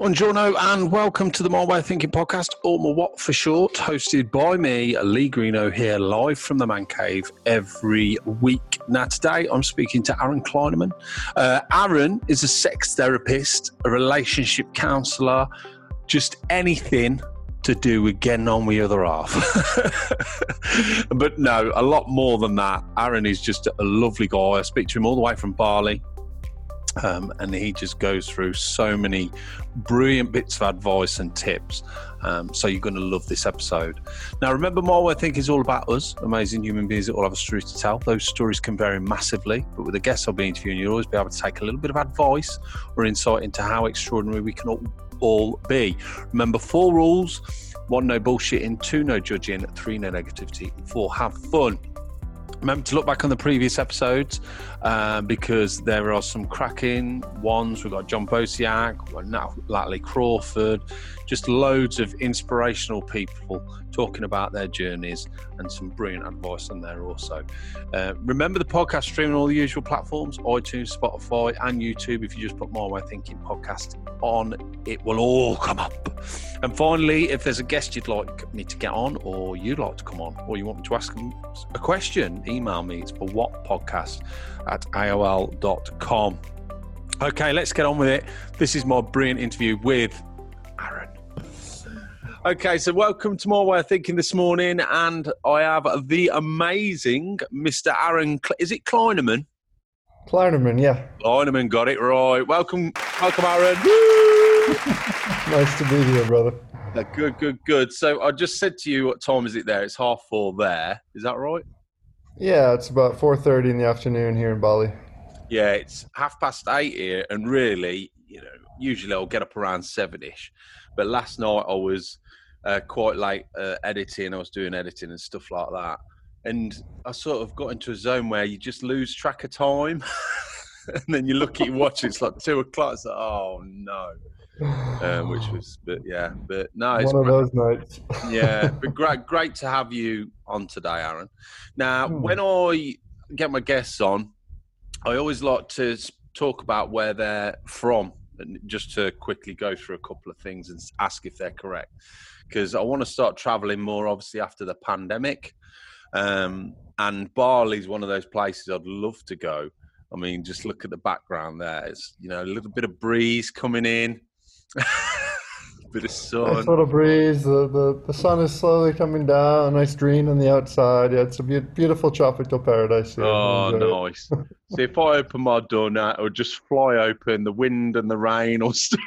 Buongiorno and welcome to the My Way of Thinking podcast, or my what for short, hosted by me, Lee Greeno, here live from the Man Cave every week. Now, today I'm speaking to Aaron Kleineman. Uh, Aaron is a sex therapist, a relationship counsellor, just anything to do with getting on with the other half. but no, a lot more than that. Aaron is just a lovely guy. I speak to him all the way from Bali. Um, and he just goes through so many brilliant bits of advice and tips. Um, so you're going to love this episode. Now, remember, more I think is all about us, amazing human beings that all have a story to tell. Those stories can vary massively, but with the guests I'll be interviewing, you'll always be able to take a little bit of advice or insight into how extraordinary we can all, all be. Remember, four rules one, no bullshitting, two, no judging, three, no negativity, four, have fun. Remember to look back on the previous episodes uh, because there are some cracking ones. We've got John Bosiak, Natalie Crawford, just loads of inspirational people talking about their journeys and some brilliant advice on there also. Uh, remember the podcast streaming on all the usual platforms iTunes, Spotify, and YouTube. If you just put My Way Thinking podcast on, it will all come up. And finally, if there's a guest you'd like me to get on, or you'd like to come on, or you want me to ask them a question, email me. It's for what podcast at AOL.com. Okay, let's get on with it. This is my brilliant interview with. Okay, so welcome to More Way of Thinking this morning, and I have the amazing Mr. Aaron. Is it Kleinerman? Kleinerman, yeah. Kleinerman got it right. Welcome, welcome, Aaron. nice to be here, brother. Uh, good, good, good. So I just said to you, what time is it there? It's half four there. Is that right? Yeah, it's about four thirty in the afternoon here in Bali. Yeah, it's half past eight here, and really, usually I'll get up around seven-ish, but last night I was uh, quite late uh, editing. I was doing editing and stuff like that, and I sort of got into a zone where you just lose track of time, and then you look at your watch. It's like two o'clock. It's like, oh no. Um, which was, but yeah, but no, it's one of those nights. yeah, but great, great to have you on today, Aaron. Now, hmm. when I get my guests on, I always like to talk about where they're from, just to quickly go through a couple of things and ask if they're correct because I want to start traveling more, obviously, after the pandemic. Um, and Bali's one of those places I'd love to go. I mean, just look at the background there. It's, you know, a little bit of breeze coming in. bit of sun. Nice little breeze. The, the the sun is slowly coming down. Nice green on the outside. Yeah, it's a be- beautiful tropical paradise. Here. Oh, nice. so if I open my door now, it would just fly open. The wind and the rain, or to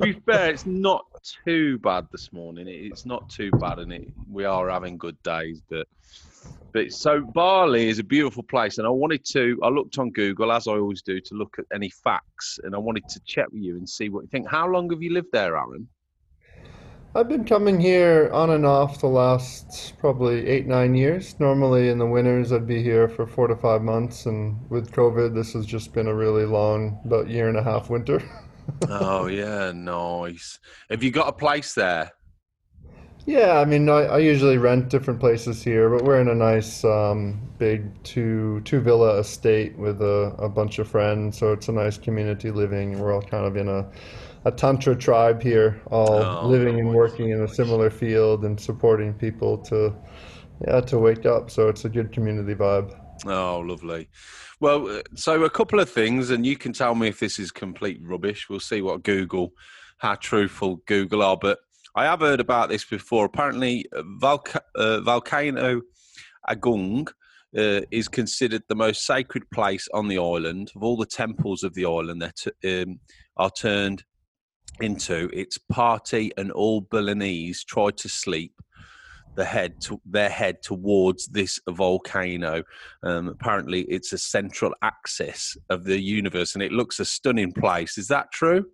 be fair, it's not too bad this morning. It's not too bad, and it, we are having good days, but but so Bali is a beautiful place, and I wanted to. I looked on Google as I always do to look at any facts, and I wanted to check with you and see what you think. How long have you lived there, Aaron? I've been coming here on and off the last probably eight nine years. Normally in the winters I'd be here for four to five months, and with COVID this has just been a really long, about year and a half winter. oh yeah, nice. Have you got a place there? Yeah, I mean, I, I usually rent different places here, but we're in a nice um, big two two villa estate with a, a bunch of friends, so it's a nice community living. We're all kind of in a a tantra tribe here, all oh, living and working in a similar field and supporting people to yeah to wake up. So it's a good community vibe. Oh, lovely. Well, uh, so a couple of things, and you can tell me if this is complete rubbish. We'll see what Google, how truthful Google are, but I have heard about this before. Apparently, uh, Volca- uh, Volcano Agung uh, is considered the most sacred place on the island. Of all the temples of the island that um, are turned into, its party and all Balinese try to sleep the head to, their head towards this volcano. Um, apparently, it's a central axis of the universe, and it looks a stunning place. Is that true?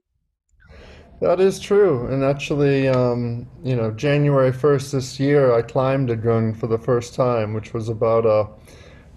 That is true. And actually, um, you know, January 1st this year, I climbed Agung for the first time, which was about a, uh,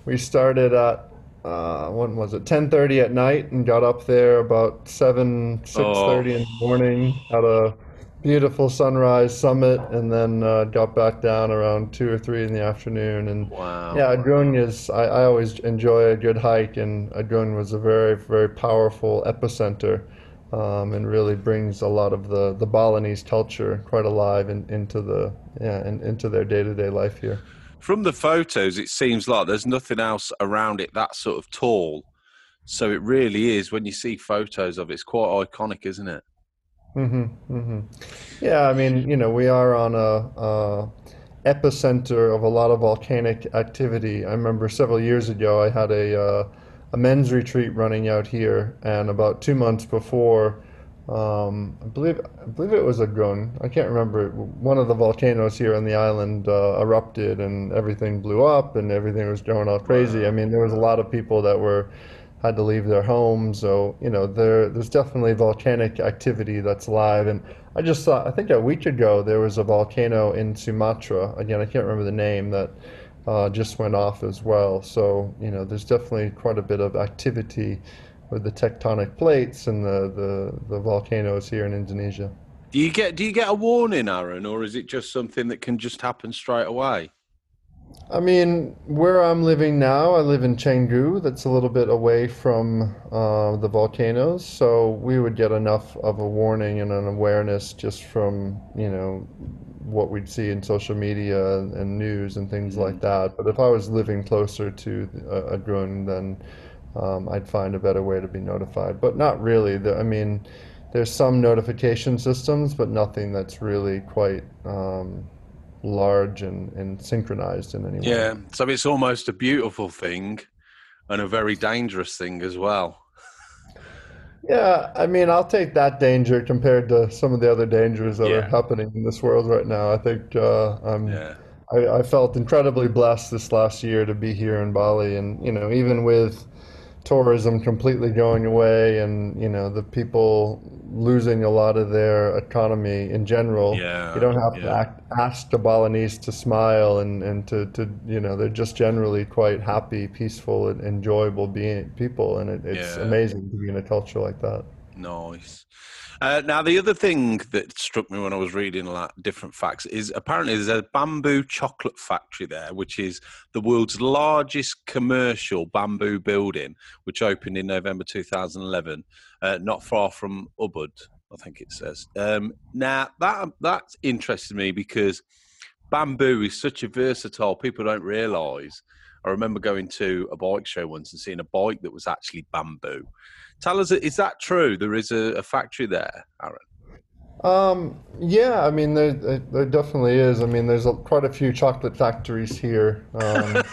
we started at, uh, when was it, 10.30 at night and got up there about 7, 6.30 oh. in the morning. Had a beautiful sunrise summit, and then uh, got back down around two or three in the afternoon. And Wow. yeah, Agung is. I, I always enjoy a good hike, and Agung was a very very powerful epicenter, um, and really brings a lot of the the Balinese culture quite alive in, into the yeah in, into their day to day life here. From the photos, it seems like there's nothing else around it that sort of tall. So it really is. When you see photos of it, it's quite iconic, isn't it? hmm hmm Yeah, I mean, you know, we are on a, a epicenter of a lot of volcanic activity. I remember several years ago, I had a uh, a men's retreat running out here, and about two months before, um, I believe I believe it was Agung. I can't remember. One of the volcanoes here on the island uh, erupted, and everything blew up, and everything was going all crazy. I mean, there was a lot of people that were had to leave their homes. So, you know, there there's definitely volcanic activity that's live. And I just saw, I think a week ago, there was a volcano in Sumatra. Again, I can't remember the name that uh, just went off as well. So, you know, there's definitely quite a bit of activity with the tectonic plates and the, the, the volcanoes here in Indonesia. Do you get do you get a warning, Aaron, or is it just something that can just happen straight away? I mean, where I'm living now, I live in Canggu, that's a little bit away from uh, the volcanoes, so we would get enough of a warning and an awareness just from, you know, what we'd see in social media and, news and things like that. But if I was living closer to Agung, then um, I'd find a better way to be notified. But not really. The, I mean, there's some notification systems, but nothing that's really quite um, large and, and synchronized in any way. Yeah. So it's almost a beautiful thing and a very dangerous thing as well. Yeah, I mean, I'll take that danger compared to some of the other dangers that are happening in this world right now. I think uh, I'm, Yeah. I, I felt incredibly blessed this last year to be here in Bali, and you know, even with tourism completely going away, and you know, the people losing a lot of their economy in general, Yeah, you don't have to act, ask the Balinese to smile, and and to, to you know, they're just generally quite happy, peaceful, and enjoyable being people, and it, it's Yeah. amazing to be in a culture like that. Nice. Uh, now, the other thing that struck me when I was reading like different facts is apparently there's a bamboo chocolate factory there, which is the world's largest commercial bamboo building, which opened in November 2011, uh, not far from Ubud, I think it says. Um, now, that that interested me because bamboo is such a versatile. People don't realise. I remember going to a bike show once and seeing a bike that was actually bamboo. Tell us, is that true? There is a, a factory there, Aaron. Um, yeah, I mean, there, there there definitely is. I mean, there's a, quite a few chocolate factories here. Um,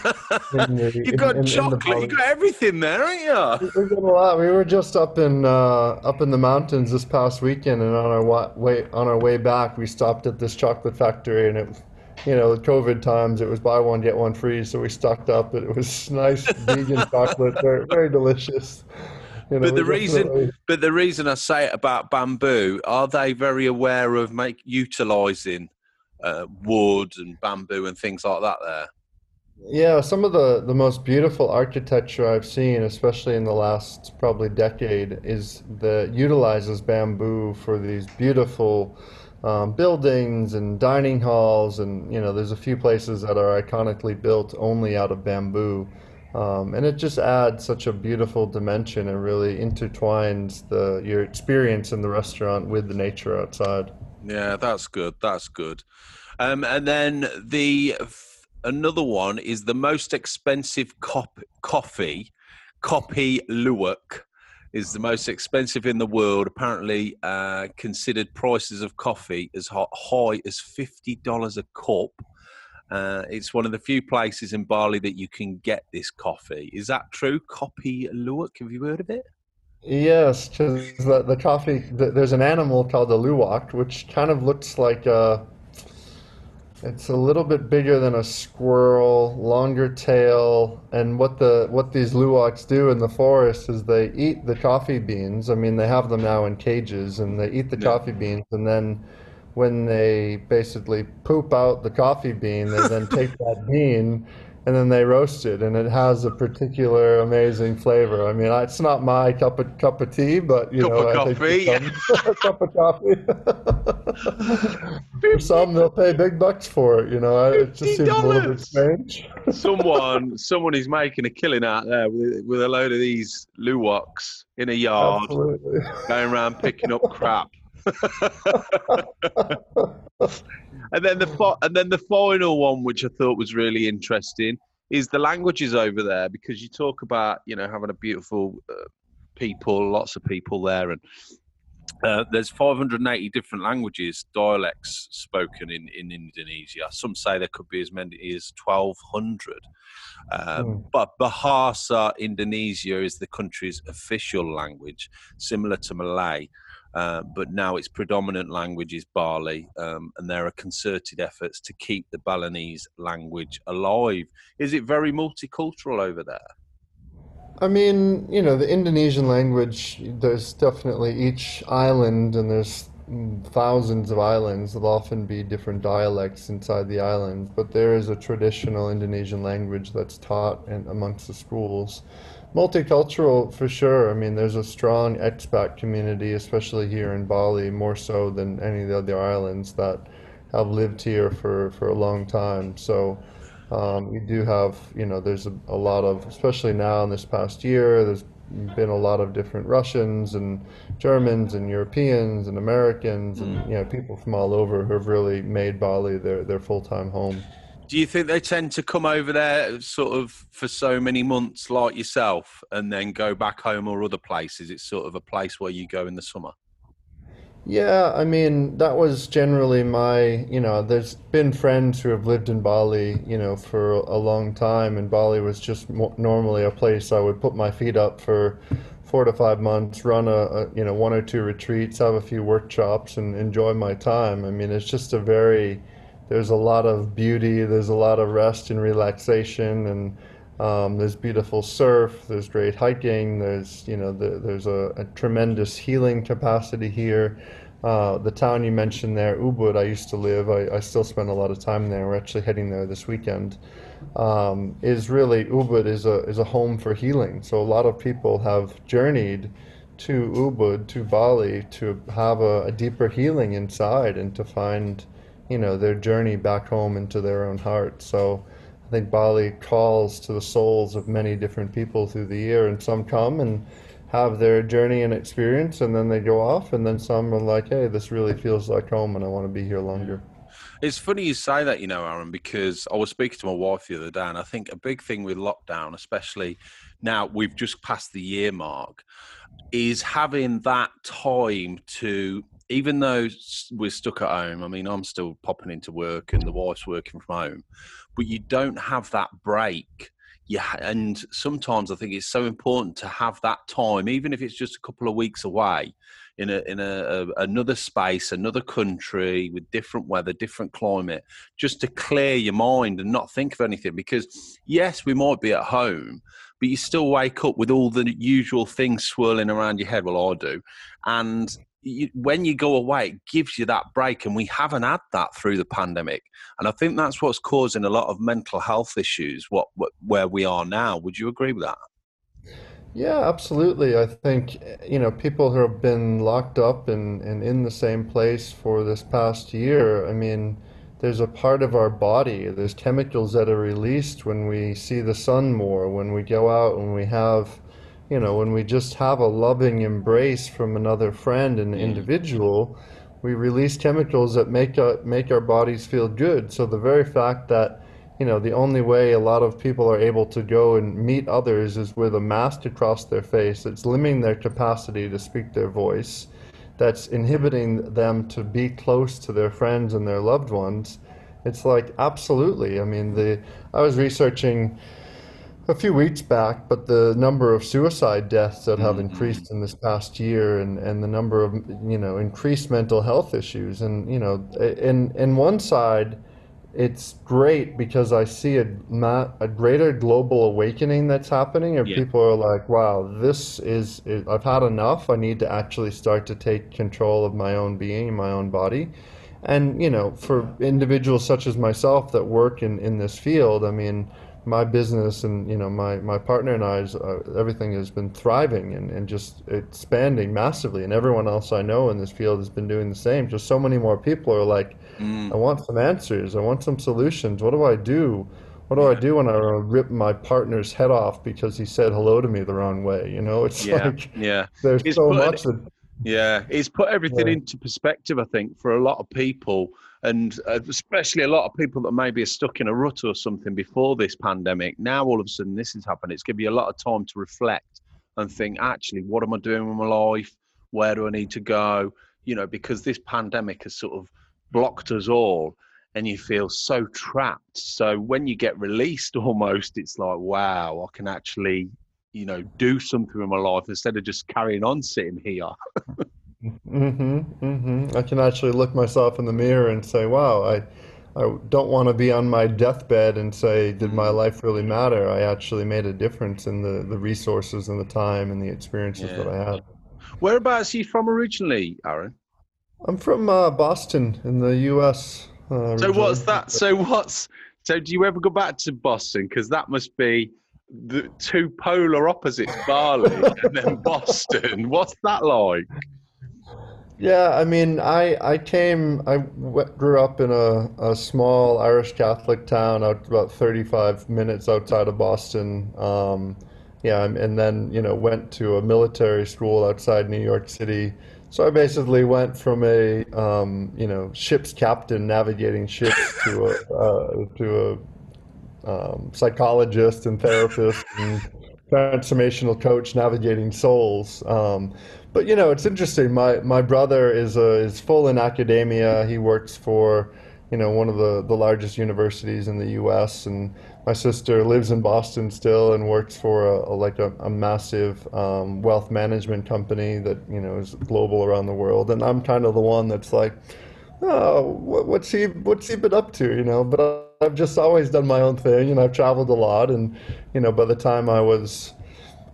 the, You've got in, chocolate, you've got everything there, haven't you? We got a lot. We were just up in uh, up in the mountains this past weekend, and on our wa- way on our way back, we stopped at this chocolate factory, and it, was- you know, the COVID times, it was buy one get one free, so we stocked up. It was nice vegan chocolate, very very delicious. You know, But the reason, definitely- but the reason I say it about bamboo, are they very aware of make utilizing uh, wood and bamboo and things like that? There, Yeah, some of the, the most beautiful architecture I've seen, especially in the last probably decade, is that utilizes bamboo for these beautiful um, buildings and dining halls, and you know, there's a few places that are iconically built only out of bamboo, um, and it just adds such a beautiful dimension and really intertwines the your experience in the restaurant with the nature outside. yeah, that's good. That's good. Um, and then the f- another one is the most expensive cop- coffee, Kopi Luwak, is the most expensive in the world. Apparently, uh, considered prices of coffee as high as fifty dollars a cup. Uh, it's one of the few places in Bali that you can get this coffee. Is that true? Kopi Luwak, have you heard of it? Yes, because the, the coffee, th there's an animal called the luwak, which kind of looks like a, it's a little bit bigger than a squirrel, longer tail, and what the what these luwaks do in the forest is they eat the coffee beans. I mean, they have them now in cages, and they eat the Yeah. coffee beans, and then when they basically poop out the coffee bean, they then take that bean and then they roast it, and it has a particular amazing flavor. I mean, it's not my cup of cup of tea, but you Cup know, I think coffee. for some, cup of coffee. for some, they'll pay big bucks for it. You know, it just seems a little bit strange. someone someone is making a killing out there with, with a load of these luwaks in a yard Absolutely. going around picking up crap and then the and then the final one which i thought was really interesting is the languages over there because you talk about you know having a beautiful uh, people lots of people there and uh, there's 580 different languages, dialects spoken in, in Indonesia. Some say there could be as many as 1,200. Um, Mm. But Bahasa Indonesia is the country's official language, similar to Malay. Uh, but now its predominant language is Bali, um, and there are concerted efforts to keep the Balinese language alive. Is it very multicultural over there? I mean, you know, the Indonesian language, there's definitely each island, and there's thousands of islands. There'll often be different dialects inside the island, but there is a traditional Indonesian language that's taught in, amongst the schools. Multicultural for sure. I mean, there's a strong expat community, especially here in Bali, more so than any of the other islands that have lived here for, for a long time. So, um, you do have, you know, there's a, a lot of, especially now in this past year, there's been a lot of different Russians and Germans and Europeans and Americans and, you know, people from all over who have really made Bali their, their full-time home. Do you think they tend to come over there sort of for so many months like yourself and then go back home or other places? It's sort of a place where you go in the summer. Yeah, I mean, that was generally my, you know, there's been friends who have lived in Bali, you know, for a long time, and Bali was just normally a place I would put my feet up for four to five months, run a, a, you know, one or two retreats, have a few workshops, and enjoy my time. I mean, it's just a very, there's a lot of beauty, there's a lot of rest and relaxation, and um, there's beautiful surf, there's great hiking, there's, you know, the, there's a, a tremendous healing capacity here. Uh, the town you mentioned there, Ubud, I used to live, I, I still spend a lot of time there. We're actually heading there this weekend. Um, is really, Ubud is a, is a home for healing. So a lot of people have journeyed to Ubud, to Bali, to have a, a deeper healing inside and to find, you know, their journey back home into their own heart. So I think Bali calls to the souls of many different people through the year, and some come and have their journey and experience, and then they go off, and then some are like, hey, this really feels like home, and I want to be here longer. It's funny you say that, you know, Aaron, because I was speaking to my wife the other day, and I think a big thing with lockdown, especially now we've just passed the year mark, is having that time to, even though we're stuck at home, I mean, I'm still popping into work and the wife's working from home, but you don't have that break. Yeah, and sometimes I think it's so important to have that time, even if it's just a couple of weeks away, in a in a, a another space, another country with different weather, different climate, just to clear your mind and not think of anything. Because yes, we might be at home, but you still wake up with all the usual things swirling around your head. Well, I do, and you, when you go away, it gives you that break, and we haven't had that through the pandemic. And I think that's what's causing a lot of mental health issues. What, what where we are now? Would you agree with that? Yeah, absolutely. I think, you know, people who have been locked up and, and in the same place for this past year, I mean, there's a part of our body, there's chemicals that are released when we see the sun more, when we go out, when we have, you know, when we just have a loving embrace from another friend and mm. individual, we release chemicals that make our, make our bodies feel good. So the very fact that you know, the only way a lot of people are able to go and meet others is with a mask across their face. It's limiting their capacity to speak their voice. That's inhibiting them to be close to their friends and their loved ones. It's like absolutely. I mean, the I was researching a few weeks back, but the number of suicide deaths that have mm-hmm. increased in this past year, and, and the number of you know increased mental health issues, and you know, in in one side it's great because I see a ma a greater global awakening that's happening, and Yeah. people are like, "Wow, this is, is I've had enough. I need to actually start to take control of my own being, my own body." And you know, for individuals such as myself that work in in this field, I mean, my business and you know my my partner and I's uh, everything has been thriving and, and just expanding massively. And everyone else I know in this field has been doing the same. Just so many more people are like mm. I want some answers. I want some solutions. What do I do? What do. I do when I rip my partner's head off because he said hello to me the wrong way? You know it's yeah. like yeah. there's it's so much that yeah, it's put everything yeah. into perspective, I think, for a lot of people, and uh, especially a lot of people that maybe are stuck in a rut or something before this pandemic. Now, all of a sudden, this has happened. It's given you a lot of time to reflect and think, actually, what am I doing with my life? Where do I need to go? You know, because this pandemic has sort of blocked us all and you feel so trapped. So when you get released almost, it's like, wow, I can actually you know, do something in my life instead of just carrying on sitting here. mm-hmm, mm-hmm. I can actually look myself in the mirror and say, wow, I, I don't want to be on my deathbed and say, did my mm. life really matter? I actually made a difference in the, the resources and the time and the experiences yeah. that I had. Whereabouts are you from originally, Aaron? I'm from uh, Boston in the U.S. Uh, so what's that? So what's so? Do you ever go back to Boston? Because that must be the two polar opposites, Bali and then Boston. What's that like? Yeah, I mean, I I came, I grew up in a, a small Irish Catholic town out about 35 minutes outside of Boston. Um, yeah, and then you know went to a military school outside New York City. So I basically went from a um, you know ship's captain navigating ships to a uh, to a um, psychologist and therapist and transformational coach navigating souls. Um, but you know, it's interesting. My my brother is a, is full in academia. He works for you know one of the, the largest universities in the U.S. and my sister lives in Boston still and works for a, a like a, a massive um, wealth management company that you know is global around the world. And I'm kind of the one that's like, oh, what, what's he what's he been up to? You know, but. I've just always done my own thing, and I've traveled a lot. And you know, by the time I was,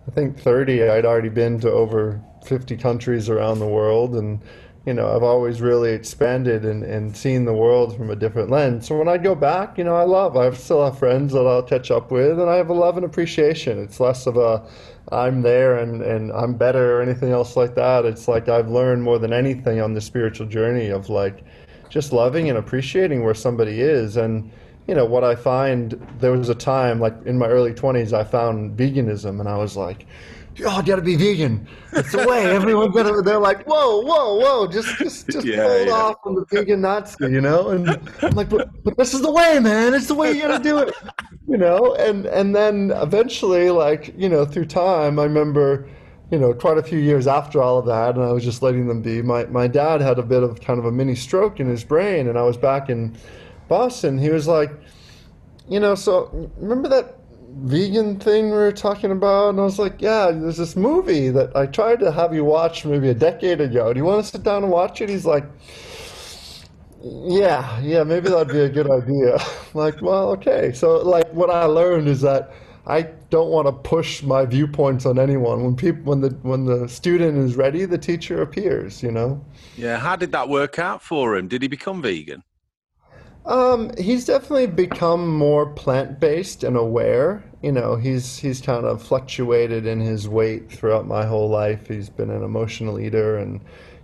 I think 30, I'd already been to over 50 countries around the world, and you know, I've always really expanded and, and seen the world from a different lens. So when I go back, you know, I love. I still have friends that I'll catch up with, and I have a love and appreciation. It's less of a I'm there and, and I'm better or anything else like that. It's like I've learned more than anything on the spiritual journey of like just loving and appreciating where somebody is and you know what I find there was a time like in my early 20s I found veganism and I was like oh, you gotta be vegan. It's the way. Everyone's gonna. They're like, whoa, whoa, whoa. Just, just, just yeah, hold yeah. off from the vegan Nazi, you know. And I'm like, but, but this is the way, man. It's the way you gotta do it, you know. And and then eventually, like, you know, through time, I remember, you know, quite a few years after all of that, and I was just letting them be. My my dad had a bit of kind of a mini stroke in his brain, and I was back in Boston, he was like, you know, so remember that vegan thing we were talking about? And I was like, yeah, there's this movie that I tried to have you watch maybe a decade ago. Do you want to sit down and watch it? He's like, yeah, yeah, maybe that'd be a good idea. I'm like, well, okay. So, like, what I learned is that I don't want to push my viewpoints on anyone. When people, when the when the student is ready, the teacher appears. You know. Yeah. How did that work out for him? Did he become vegan? Um, he's definitely become more plant-based and aware. You know, he's he's kind of fluctuated in his weight throughout my whole life. He's been an emotional eater, and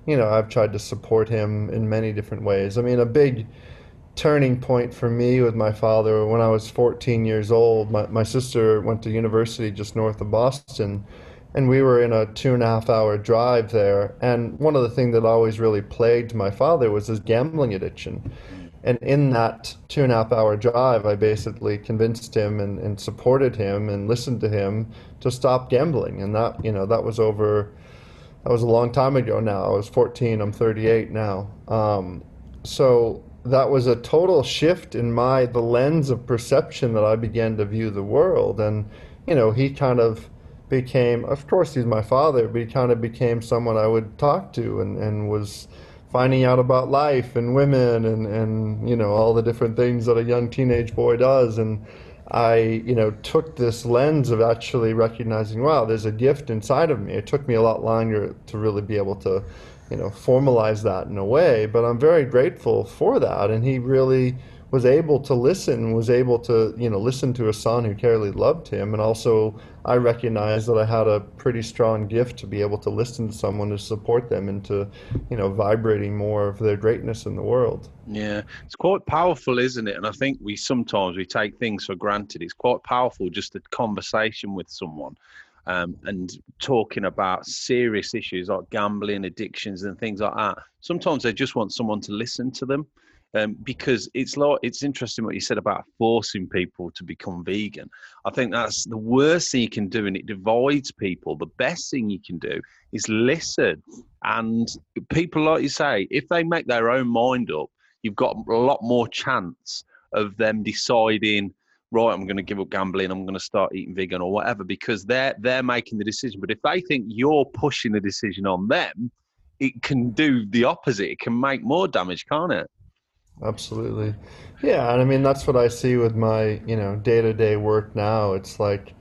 you know, I've tried to support him in many different ways. I mean, a big turning point for me with my father when I was 14 years old. My my sister went to university just north of Boston, and we were in a two and a half hour drive there. And one of the things that always really plagued my father was his gambling addiction and in that two and a half hour drive, I basically convinced him and, and supported him and listened to him to stop gambling. And that, you know, that was over, that was a long time ago now. I was 14, I'm 38 now. Um, so that was a total shift in my, the lens of perception that I began to view the world. And, you know, he kind of became, of course, he's my father, but he kind of became someone I would talk to and, and was, finding out about life and women and, and you know all the different things that a young teenage boy does. And I you know took this lens of actually recognizing wow there's a gift inside of me. It took me a lot longer to really be able to you know formalize that in a way but I'm very grateful for that. And he really was able to listen, was able to, you know, listen to a son who clearly loved him. And also, I recognized that I had a pretty strong gift to be able to listen to someone to support them into, you know, vibrating more of their greatness in the world. Yeah, it's quite powerful, isn't it? And I think we sometimes we take things for granted. It's quite powerful just a conversation with someone. Um, and talking about serious issues like gambling, addictions, and things like that. Sometimes they just want someone to listen to them um, because it's like it's interesting what you said about forcing people to become vegan. I think that's the worst thing you can do, and it divides people. The best thing you can do is listen, and people, like you say, if they make their own mind up, you've got a lot more chance of them deciding right i'm going to give up gambling i'm going to start eating vegan or whatever because they're they're making the decision but if they think you're pushing the decision on them it can do the opposite it can make more damage can't it Absolutely. Yeah, and I mean that's what I see with my, you know, day-to-day work now. It's like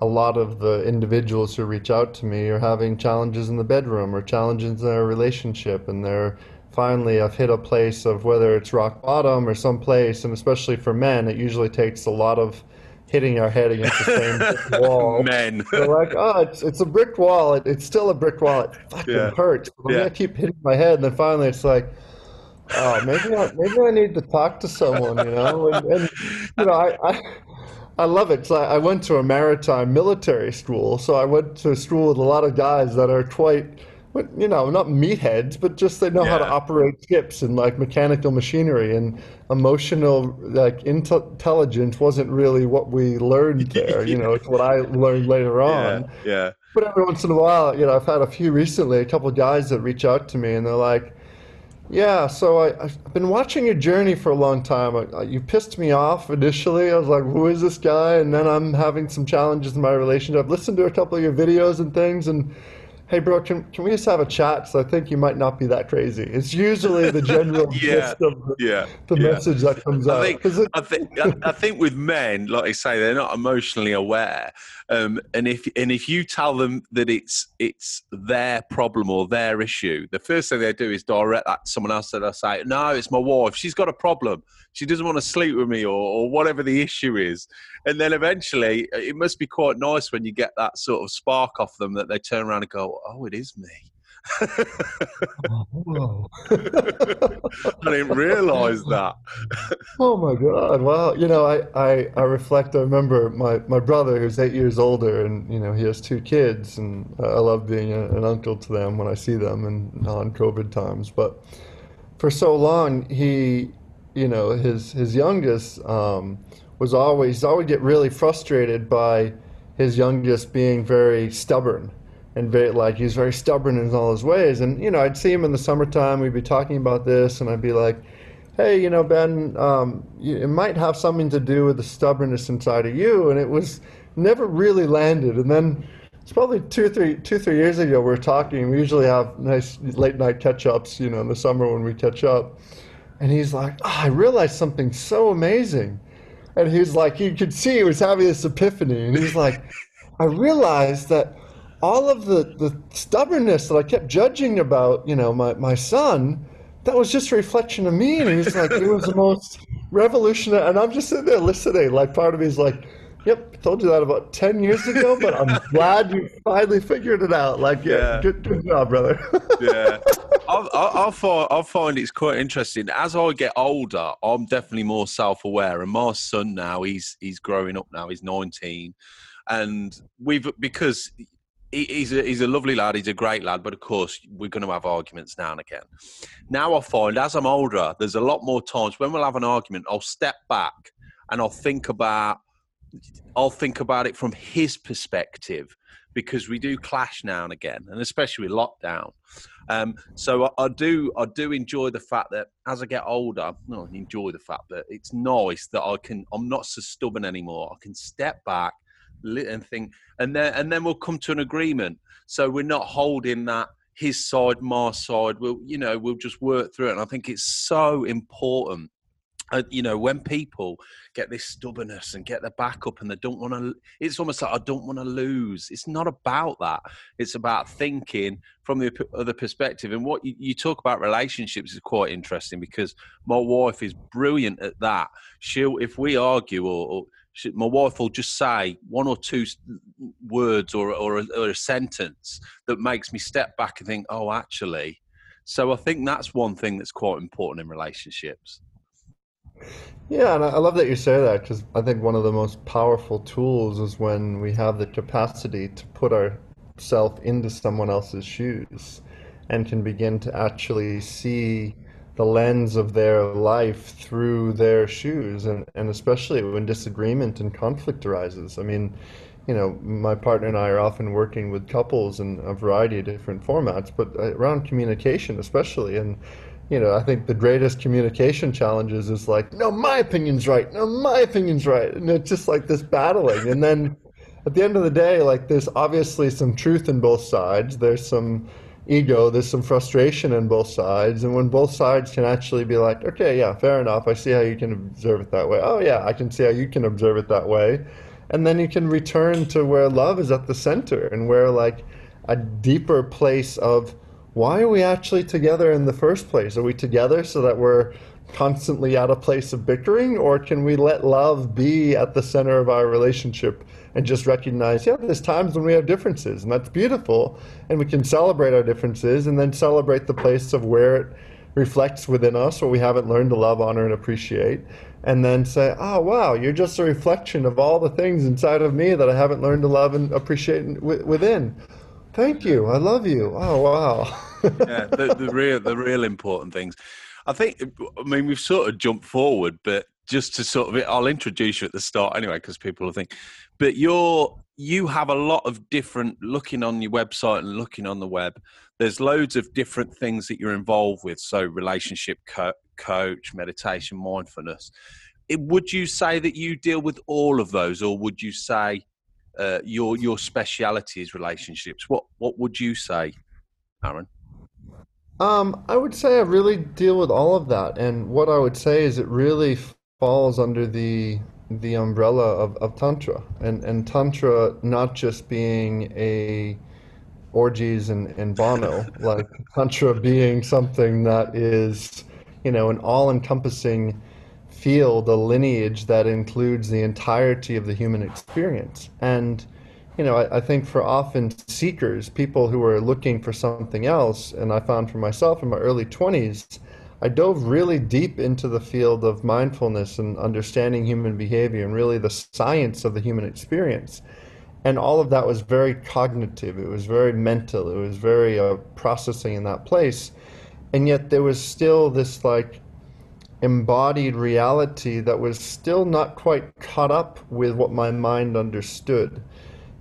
a lot of the individuals who reach out to me are having challenges in the bedroom or challenges in their relationship and they're finally I've hit a place of whether it's rock bottom or some place and especially for men it usually takes a lot of hitting our head against the same wall. Men. They're like, oh, it's, it's a brick wall. It, it's still a brick wall. It fucking Yeah. hurts. But I'm Yeah. keep hitting my head, and then finally it's like, oh, maybe I, maybe I need to talk to someone, you know. And, and you know, I, I I love it. So I, I went to a maritime military school, so I went to school with a lot of guys that are quite. You know, not meatheads, but just they know how to operate ships and like mechanical machinery and emotional like inte- intelligence wasn't really what we learned there. You know, it's what I learned later on. yeah yeah But every once in a while, you know, I've had a few recently, a couple of guys that reach out to me and they're like, yeah, so I, I've been watching your journey for a long time. I, I- you pissed me off initially. I was like, who is this guy? And then I'm having some challenges in my relationship. I've listened to a couple of your videos and things and hey, bro, can, can we just have a chat? So I think you might not be that crazy. It's usually the general Yeah. gist of the, yeah the yeah. message that comes I out. think it- I think I, I think with men, like I say, they're not emotionally aware. Um, and if and if you tell them that it's it's their problem or their issue, the first thing they do is direct that to someone else. That i say, "No, it's my wife. She's got a problem. She doesn't want to sleep with me, or, or whatever the issue is." And then eventually, uh, it must be quite nice when you get that sort of spark off them that they turn around and go, "Oh, it is me." Oh, whoa. I didn't realise that. Oh my God! Wow. You know, I, I, I reflect. I remember my, my brother, who's eight years older, and you know he has two kids, and uh, I love being a, an uncle to them when I see them in non-COVID times. But for so long, he, you know, his his youngest um, was always always get really frustrated by his youngest being very stubborn and very like he's very stubborn in all his ways. And you know, I'd see him in the summertime. We'd be talking about this, and I'd be like, "Hey, you know, Ben, um, it might have something to do with the stubbornness inside of you." And it was never really landed. And then it's probably two, three, two, three years ago. We were talking. We usually have nice late night catch ups, you know, in the summer when we catch up. And he's like, oh, "I realized something so amazing." And he's like, you could see he was having this epiphany, and he's like, "I realized that." all of the, the stubbornness that I kept judging about, you know, my, my son, that was just a reflection of me. And he's like, it was the most revolutionary. And I'm just sitting there listening. Like, part of me is like, yep, told you that about 10 years ago, but I'm glad you finally figured it out. Like, yeah, Yeah. Good, good job, brother. yeah, I'll, I'll find I'll find it's quite interesting. As I get older, I'm definitely more self-aware, and my son now he's he's growing up now. He's 19, and we've because he, he's a he's a lovely lad. He's a great lad, but of course we're going to have arguments now and again. Now I find as I'm older, there's a lot more times when we'll have an argument. I'll step back and I'll think about I'll think about it from his perspective because we do clash now and again, and especially with lockdown. Um, so I, I do I do enjoy the fact that as I get older, no, I enjoy the fact that it's nice that I can I'm not so stubborn anymore. I can step back and think, and then and then we'll come to an agreement. So we're not holding that his side, my side. We'll you know we'll just work through it. And I think it's so important uh, you know, when people get this stubbornness and get their back up and they don't want to, it's almost like I don't want to lose. It's not about that. It's about thinking from the other perspective. And what you, you talk about relationships is quite interesting because my wife is brilliant at that. She'll, if we argue or, or she, my wife will just say one or two words or, or a, or a sentence that makes me step back and think, oh, actually. So I think that's one thing that's quite important in relationships. Yeah, and I love that you say that because I think one of the most powerful tools is when we have the capacity to put ourselves into someone else's shoes and can begin to actually see the lens of their life through their shoes and, and especially when disagreement and conflict arises. I mean, you know, my partner and I are often working with couples in a variety of different formats, but uh, around communication especially. And you know, I think the greatest communication challenges is like, no, my opinion's right. No, my opinion's right. And it's just like this battling. And then at the end of the day, like there's obviously some truth in both sides. There's some ego, there's some frustration in both sides. And when both sides can actually be like, okay, yeah, fair enough. I see how you can observe it that way. Oh, yeah, I can see how you can observe it that way. And then you can return to where love is at the center and where like a deeper place of, why are we actually together in the first place? Are we together so that we're constantly at a place of bickering, or can we let love be at the center of our relationship and just recognize, yeah, there's times when we have differences, and that's beautiful, and we can celebrate our differences and then celebrate the place of where it reflects within us what we haven't learned to love, honor, and appreciate, and then say, oh, wow, you're just a reflection of all the things inside of me that I haven't learned to love and appreciate within. Thank you. I love you. Oh wow. yeah, the, the real the real important things. I think. I mean, we've sort of jumped forward, but just to sort of, I'll introduce you at the start anyway, because people will think. But you're you have a lot of different looking on your website and looking on the web. There's loads of different things that you're involved with. So relationship co- coach, meditation, mindfulness. It, would you say that you deal with all of those, or would you say uh, your your speciality is relationships. What what would you say, Aaron? Um, I would say I really deal with all of that, and what I would say is it really falls under the the umbrella of, of tantra, and and tantra not just being a orgies and, and bono, like tantra being something that is, you know, an all-encompassing field, a lineage that includes the entirety of the human experience. And, you know, I, I, think for often seekers, people who are looking for something else, and I found for myself in my early 20s, I dove really deep into the field of mindfulness and understanding human behavior and really the science of the human experience. And all of that was very cognitive, it was very mental, it was very uh, processing in that place. And yet there was still this like embodied reality that was still not quite caught up with what my mind understood.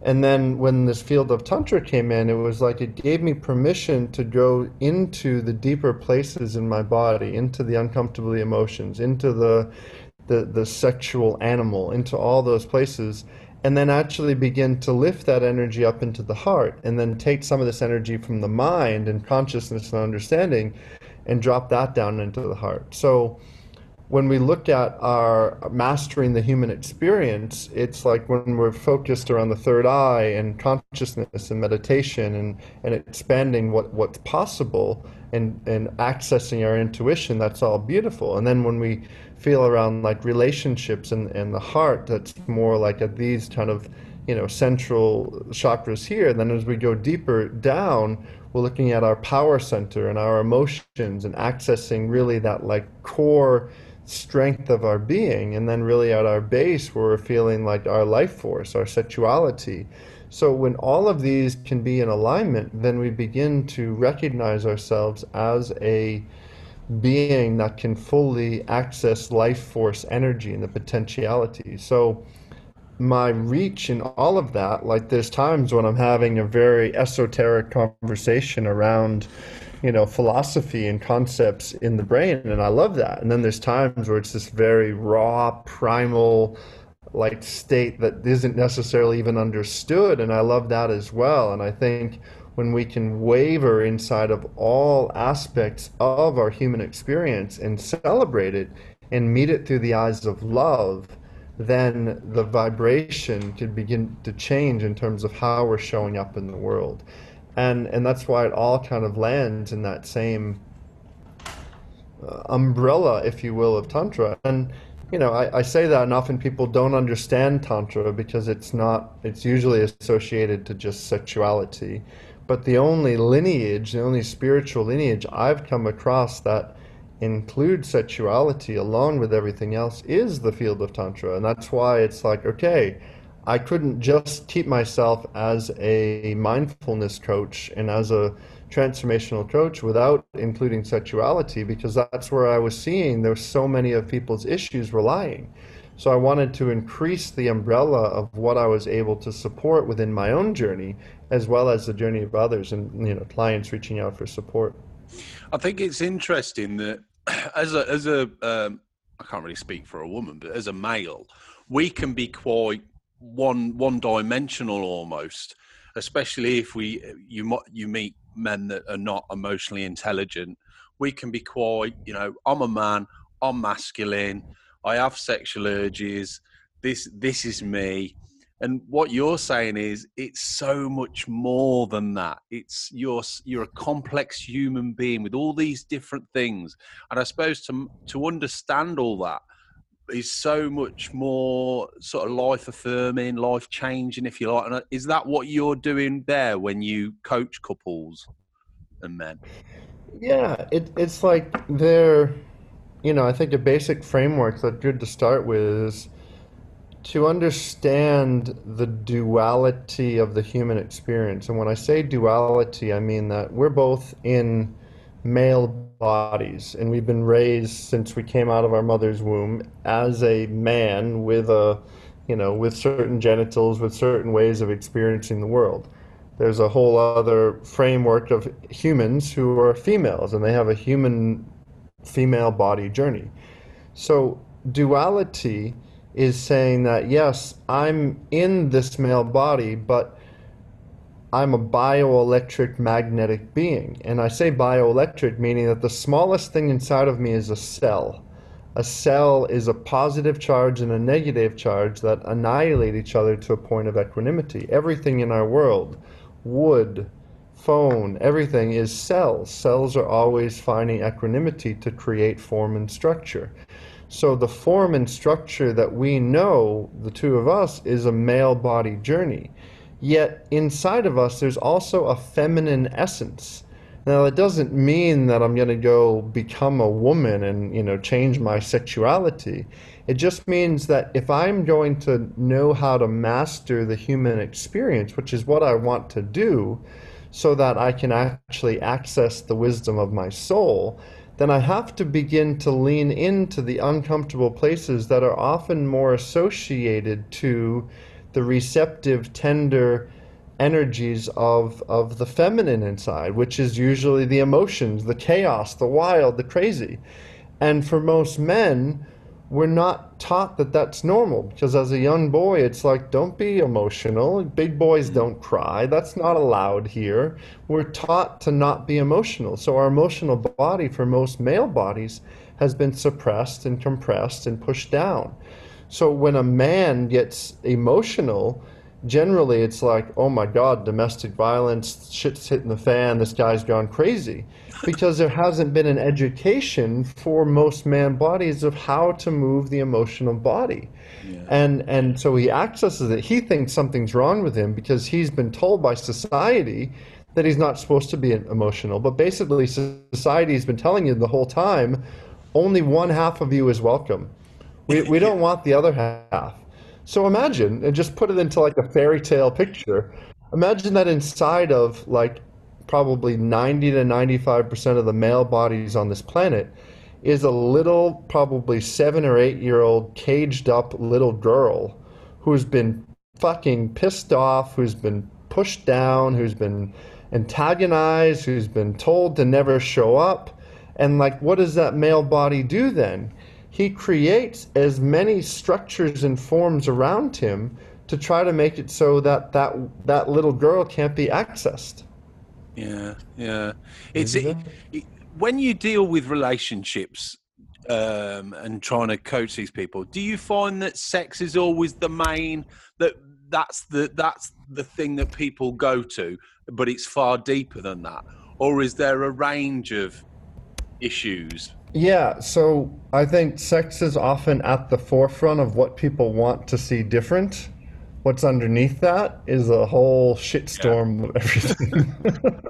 And then when this field of Tantra came in, it was like it gave me permission to go into the deeper places in my body, into the uncomfortable emotions, into the, the, the sexual animal, into all those places, and then actually begin to lift that energy up into the heart, and then take some of this energy from the mind and consciousness and understanding and drop that down into the heart. So when we look at our mastering the human experience, it's like when we're focused around the third eye and consciousness and meditation and, and expanding what, what's possible and, and accessing our intuition, that's all beautiful. And then when we feel around like relationships and, and the heart, that's more like at these kind of you know central chakras here. Then as we go deeper down, we're looking at our power center and our emotions and accessing really that like core strength of our being and then really at our base where we're feeling like our life force our sexuality. So when all of these can be in alignment then we begin to recognize ourselves as a being that can fully access life force energy and the potentiality. So my reach in all of that like there's times when i'm having a very esoteric conversation around you know philosophy and concepts in the brain and i love that. And then there's times where it's this very raw primal like state that isn't necessarily even understood and i love that as well. And i think when we can waver inside of all aspects of our human experience and celebrate it and meet it through the eyes of love, then the vibration could begin to change in terms of how we're showing up in the world. And, and that's why it all kind of lands in that same uh, umbrella, if you will, of Tantra. And, you know, I, I say that, and often people don't understand Tantra because it's not, it's usually associated to just sexuality. But the only lineage, the only spiritual lineage I've come across that includes sexuality along with everything else is the field of Tantra. And that's why it's like, okay, I couldn't just keep myself as a mindfulness coach and as a transformational coach without including sexuality because that's where I was seeing there's so many of people's issues relying. So I wanted to increase the umbrella of what I was able to support within my own journey, as well as the journey of others and you know clients reaching out for support. I think it's interesting that as a as a um, I can't really speak for a woman, but as a male, we can be quite one one dimensional almost, especially if we you you meet men that are not emotionally intelligent. We can be quite, you know, I'm a man, I'm masculine, I have sexual urges. This this is me. And what you're saying is it's so much more than that. It's you're you're a complex human being with all these different things. And I suppose to to understand all that is so much more sort of life affirming, life changing, if you like. And uh, is that what you're doing there when you coach couples and men? Yeah, it, it's like they're you know, I think a basic framework that's good to start with is to understand the duality of the human experience. And when I say duality, I mean that we're both in male bodies and we've been raised since we came out of our mother's womb as a man with a you know with certain genitals with certain ways of experiencing the world there's a whole other framework of humans who are females and they have a human female body journey. So, duality is saying that, yes, I'm in this male body, but I'm a bioelectric magnetic being. And I say bioelectric, meaning that the smallest thing inside of me is a cell. A cell is a positive charge and a negative charge that annihilate each other to a point of equanimity. Everything in our world, wood, phone, everything is cells. Cells are always finding equanimity to create form and structure. So the form and structure that we know, the two of us, is a male body journey. Yet inside of us, there's also a feminine essence. Now, it doesn't mean that I'm going to go become a woman and, you know, change my sexuality. It just means that if I'm going to know how to master the human experience, which is what I want to do, so that I can actually access the wisdom of my soul, then I have to begin to lean into the uncomfortable places that are often more associated to the receptive, tender energies of, of the feminine inside, which is usually the emotions, the chaos, the wild, the crazy. And for most men, we're not taught that that's normal because as a young boy it's like don't be emotional. Big boys mm-hmm. don't cry. That's not allowed here. We're taught to not be emotional. So our emotional body for most male bodies has been suppressed and compressed and pushed down. So when a man gets emotional generally it's like oh my god domestic violence shit's hitting the fan this guy's gone crazy because there hasn't been an education for most man bodies of how to move the emotional body. Yeah. And and so he accesses it. He thinks something's wrong with him because he's been told by society that he's not supposed to be emotional. But basically society's been telling you the whole time only one half of you is welcome. We we don't want the other half. So imagine and just put it into like a fairy tale picture. Imagine that inside of like probably 90 to 95% of the male bodies on this planet is a little, probably seven or eight year old, caged up little girl who's been fucking pissed off, who's been pushed down, who's been antagonized, who's been told to never show up. And, like, what does that male body do then? He creates as many structures and forms around him to try to make it so that that, that little girl can't be accessed. Yeah, yeah. It's it, it, when you deal with relationships. um, and trying to coach these people, do you find that sex is always the main that that's the that's the thing that people go to, but it's far deeper than that, or is there a range of issues? Yeah, so I think sex is often at the forefront of what people want to see different. What's underneath that is a whole shitstorm yeah. of everything.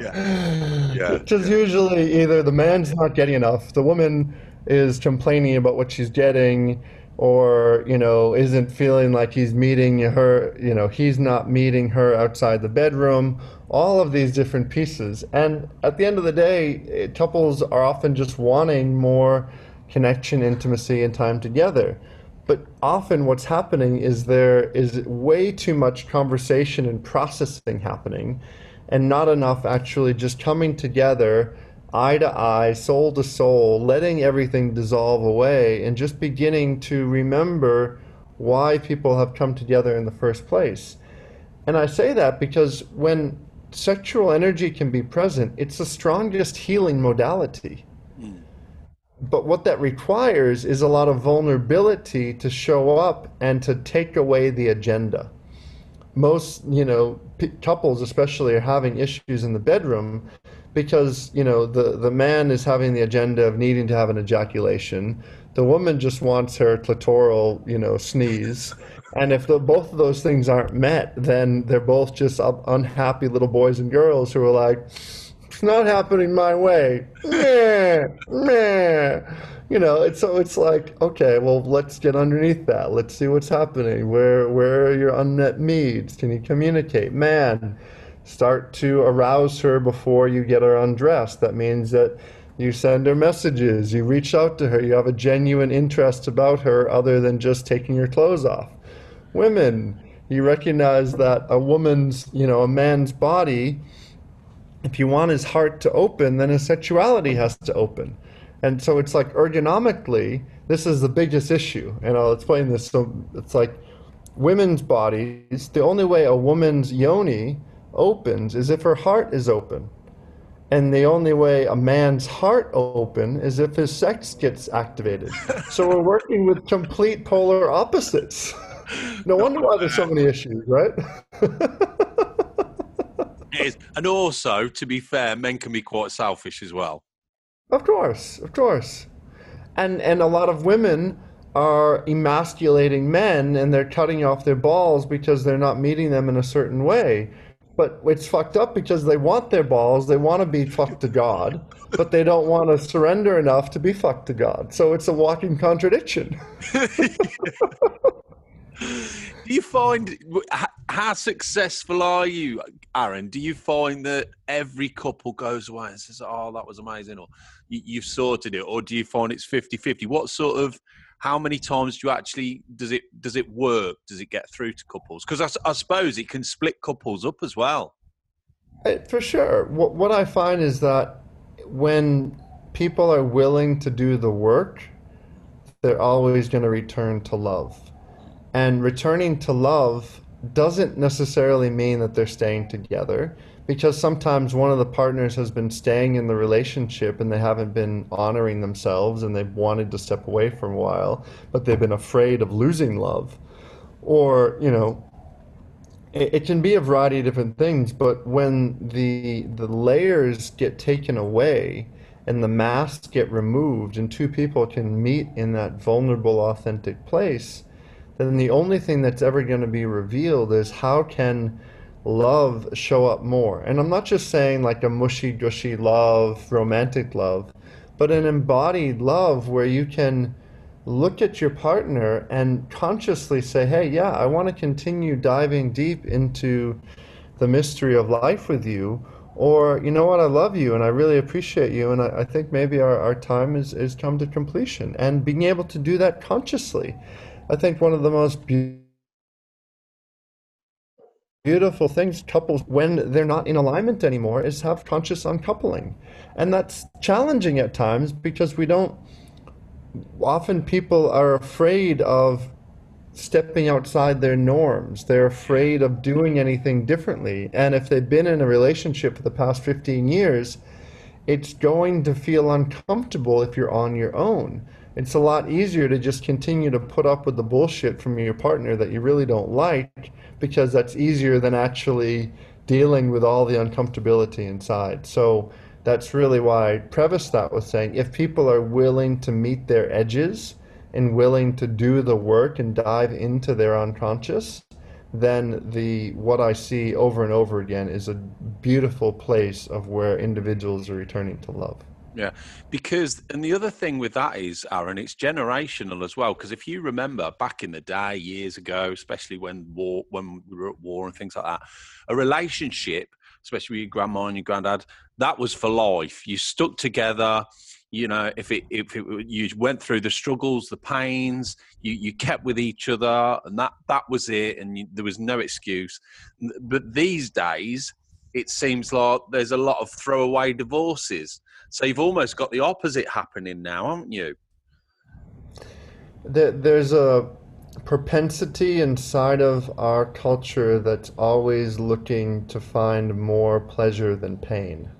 yeah. yeah. Which is yeah. usually either the man's not getting enough, the woman is complaining about what she's getting, or, you know, isn't feeling like he's meeting her, you know, he's not meeting her outside the bedroom, all of these different pieces. And at the end of the day, eh, couples are often just wanting more connection, intimacy, and time together. But often what's happening is there is way too much conversation and processing happening and not enough actually just coming together eye to eye, soul to soul, letting everything dissolve away and just beginning to remember why people have come together in the first place. And I say that because when sexual energy can be present, it's the strongest healing modality. Mm. But what that requires is a lot of vulnerability to show up and to take away the agenda most you know couples especially are having issues in the bedroom because you know the the man is having the agenda of needing to have an ejaculation the woman just wants her clitoral you know sneeze and if the, both of those things aren't met then they're both just unhappy little boys and girls who are like it's not happening my way meh, meh you know, it's so it's like, okay, well, let's get underneath that. Let's see what's happening. Where where are your unmet needs? Can you communicate? Man, start to arouse her before you get her undressed. That means that you send her messages, you reach out to her, you have a genuine interest about her other than just taking your clothes off. Women, you recognize that a woman's, you know, a man's body, if you want his heart to open, then his sexuality has to open. And so it's like ergonomically, this is the biggest issue. And I'll explain this. So it's like women's bodies, the only way a woman's yoni opens is if her heart is open. And the only way a man's heart open is if his sex gets activated. so we're working with complete polar opposites. no wonder why there's so many issues, right? it is. And also, to be fair, men can be quite selfish as well. Of course, of course. And and a lot of women are emasculating men and they're cutting off their balls because they're not meeting them in a certain way. But it's fucked up because they want their balls, they want to be fucked to God, but they don't want to surrender enough to be fucked to God. So it's a walking contradiction. do you find how successful are you, Aaron? Do you find that every couple goes away and says, "Oh, that was amazing," or "You've sorted it," or do you find it's 50-50? What sort of how many times do you actually does it does it work? Does it get through to couples? Because I, I, suppose it can split couples up as well. Uh, for sure. What what I find is that when people are willing to do the work, they're always going to return to love and returning to love doesn't necessarily mean that they're staying together because sometimes one of the partners has been staying in the relationship and they haven't been honoring themselves and they've wanted to step away for a while, but they've been afraid of losing love. Or, you know, it, it can be a variety of different things, but when the the layers get taken away and the masks get removed and two people can meet in that vulnerable authentic place, then the only thing that's ever going to be revealed is how can love show up more. And I'm not just saying like a mushy gushy love, romantic love, but an embodied love where you can look at your partner and consciously say, hey, yeah, I want to continue diving deep into the mystery of life with you. Or, you know what, I love you and I really appreciate you. And I, I think maybe our, our time is, is come to completion. And being able to do that consciously. I think one of the most beautiful things couples when they're not in alignment anymore is have conscious uncoupling. And that's challenging at times because we don't often people are afraid of stepping outside their norms. They're afraid of doing anything differently. And if they've been in a relationship for the past 15 years it's going to feel uncomfortable if you're on your own. It's a lot easier to just continue to put up with the bullshit from your partner that you really don't like because that's easier than actually dealing with all the uncomfortability inside. So that's really why I prefaced that with saying if people are willing to meet their edges and willing to do the work and dive into their unconscious, then the what I see over and over again is a beautiful place of where individuals are returning to love. Yeah, because and the other thing with that is, Aaron, it's generational as well. Because if you remember back in the day, years ago, especially when war, when we were at war and things like that, a relationship, especially with your grandma and your granddad, that was for life. You stuck together. You know, if it if it, you went through the struggles, the pains, you you kept with each other, and that that was it, and you, there was no excuse. But these days, it seems like there's a lot of throwaway divorces so you've almost got the opposite happening now, haven't you? There's a propensity inside of our culture that's always looking to find more pleasure than pain.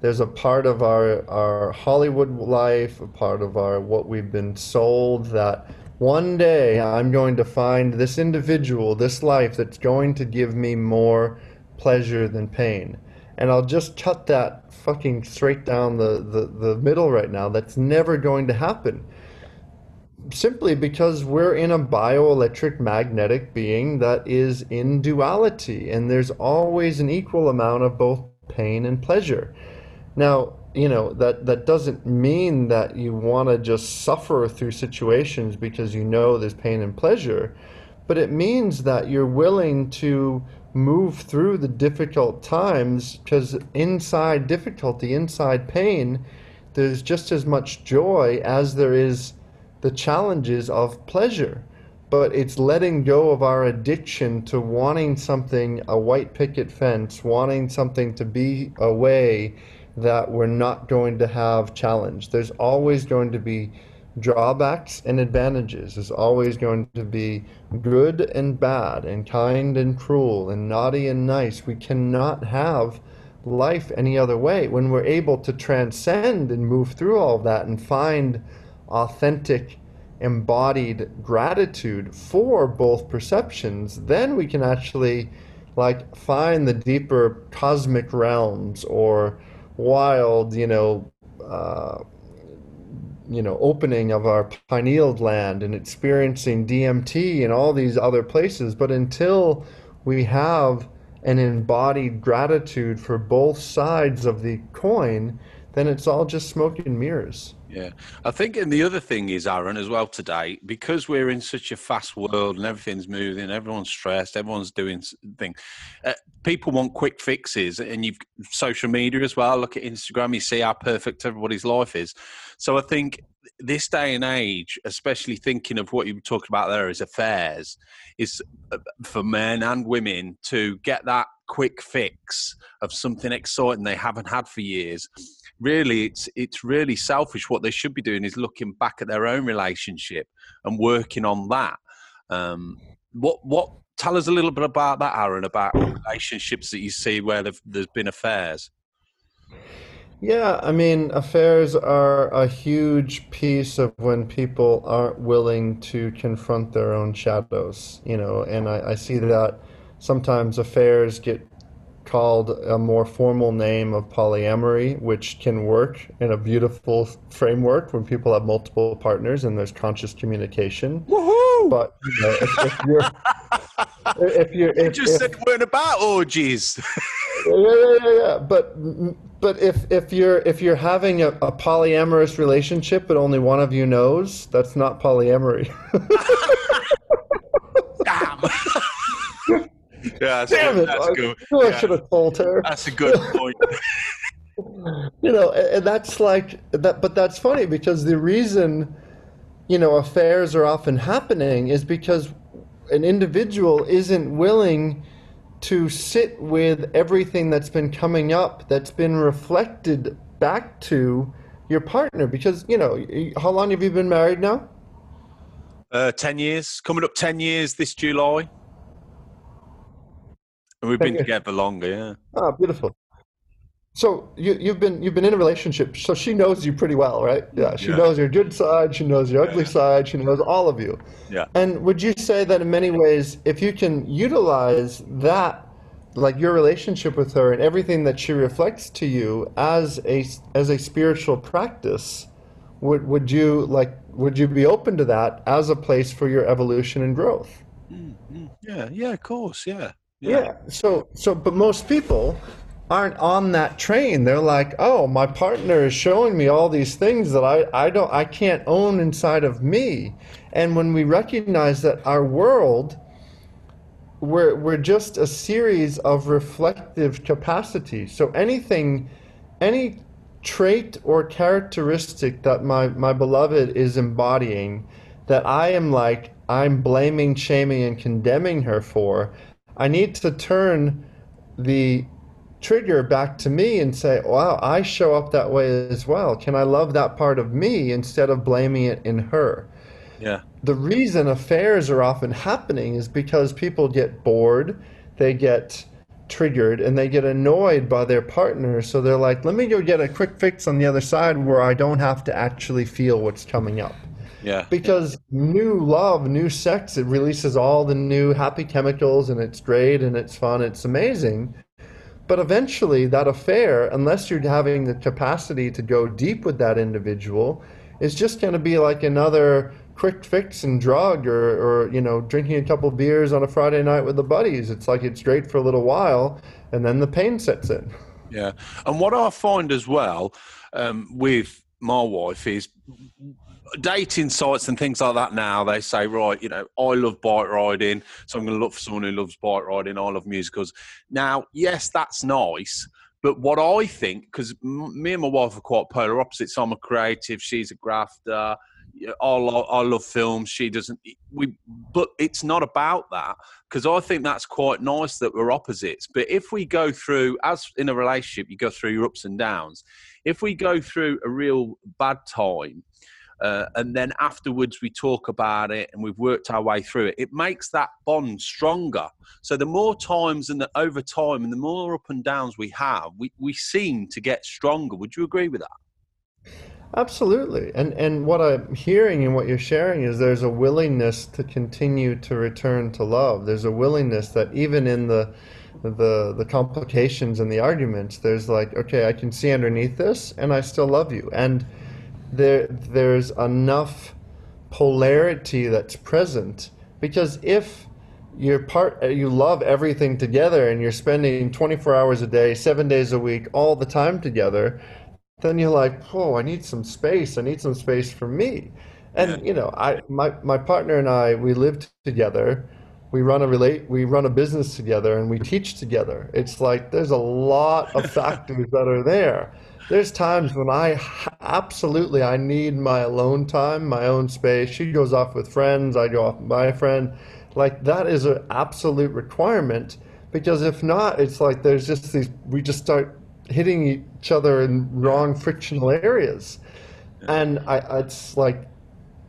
There's a part of our, our Hollywood life, a part of our what we've been sold that one day I'm going to find this individual, this life that's going to give me more pleasure than pain and I'll just cut that fucking straight down the, the, the middle right now. That's never going to happen. Simply because we're in a bioelectric magnetic being that is in duality, and there's always an equal amount of both pain and pleasure. Now, you know, that, that doesn't mean that you want to just suffer through situations because you know there's pain and pleasure, but it means that you're willing to move through the difficult times because inside difficulty, inside pain, there's just as much joy as there is the challenges of pleasure. But it's letting go of our addiction to wanting something, a white picket fence, wanting something to be a way that we're not going to have challenge. There's always going to be drawbacks and advantages. is always going to be good and bad, and kind and cruel, and naughty and nice. We cannot have life any other way. When we're able to transcend and move through all that and find authentic, embodied gratitude for both perceptions, then we can actually like find the deeper cosmic realms or wild, you know, uh, you know opening of our pineal gland and experiencing DMT and all these other places but until we have an embodied gratitude for both sides of the coin then it's all just smoke and mirrors yeah, I think, and the other thing is, Aaron, as well today, because we're in such a fast world and everything's moving, everyone's stressed, everyone's doing things. Uh, people want quick fixes, and you've social media as well. Look at Instagram, you see how perfect everybody's life is. So I think this day and age, especially thinking of what you were talking about there as affairs, is uh, for men and women to get that quick fix of something exciting they haven't had for years. Really it's it's really selfish. What they should be doing is looking back at their own relationship and working on that. Um, what what tell us a little bit about that aaron about relationships that you see where there's been affairs yeah i mean affairs are a huge piece of when people aren't willing to confront their own shadows you know and i, I see that sometimes affairs get called a more formal name of polyamory, which can work in a beautiful framework when people have multiple partners and there's conscious communication. Woohoo! But you know, if, if, you're, if you're, if, you just if, said we're about orgies. Oh, yeah, yeah, yeah, yeah. But but if if you're if you're having a, a polyamorous relationship but only one of you knows, that's not polyamory. Damn. Yeah, Damn it! That's I, good. I yeah. should have told her. That's a good point. you know, and that's like that. But that's funny because the reason, you know, affairs are often happening is because an individual isn't willing to sit with everything that's been coming up that's been reflected back to your partner? Because you know how long have you been married now? Uh, 10 years. Coming up 10 years this july. And we've been together longer, yeah. Oh, beautiful. So you, you've been you've been in a relationship, so she knows you pretty well, right? Yeah, she Yeah. knows your good side, she knows your ugly side, she knows all of you. Yeah. And would you say that in many ways, if you can utilize that, like your relationship with her and everything that she reflects to you as a as a spiritual practice, would would you like would you be open to that as a place for your evolution and growth? Mm, mm. Yeah, yeah, of course, yeah. Yeah. So so but most people aren't on that train. They're like, "Oh, my partner is showing me all these things that I I don't I can't own inside of me." And when we recognize that our world we're we're just a series of reflective capacities. So anything any trait or characteristic that my my beloved is embodying that I am like I'm blaming, shaming, and condemning her for, I need to turn the trigger back to me and say, wow, I show up that way as well. Can I love that part of me instead of blaming it in her? Yeah. The reason affairs are often happening is because people get bored, they get triggered, and they get annoyed by their partner. So they're like, let me go get a quick fix on the other side where I don't have to actually feel what's coming up Yeah. because new love, new sex, it releases all the new happy chemicals and it's great and it's fun, it's amazing. But eventually, that affair, unless you're having the capacity to go deep with that individual, is just going to be like another quick fix and drug or, or, you know, drinking a couple beers on a Friday night with the buddies. It's like it's great for a little while and then the pain sets in. Yeah, and what I find as well um, with my wife is dating sites and things like that. Now they say, right, you know, I love bike riding, so I'm going to look for someone who loves bike riding. I love musicals. Now, yes, that's nice. But what I think, because me and my wife are quite polar opposites. I'm a creative, she's a grafter. I love, I love films. She doesn't. We, but it's not about that because I think that's quite nice that we're opposites. But if we go through, as in a relationship, you go through your ups and downs. If we go through a real bad time, uh, and then afterwards we talk about it and we've worked our way through it, it makes that bond stronger. So the more times and the over time and the more up and downs we have, we, we seem to get stronger. Would you agree with that? Absolutely. And and what I'm hearing and what you're sharing is there's a willingness to continue to return to love. There's a willingness that even in the the the complications and the arguments, there's like, okay, I can see underneath this and I still love you. And there there's enough polarity that's present because if you're part you love everything together and you're spending 24 hours a day, 7 days a week all the time together, then you're like, oh, I need some space. I need some space for me. And you know, I my my partner and I we live together. We run a relate we run a business together and we teach together. It's like there's a lot of factors that are there. There's times when i absolutely I need my alone time, my own space. She goes off with friends, I go off with my friend. Like that is an absolute requirement because if not, it's like there's just these we just start hitting each other in wrong frictional areas. And I, it's like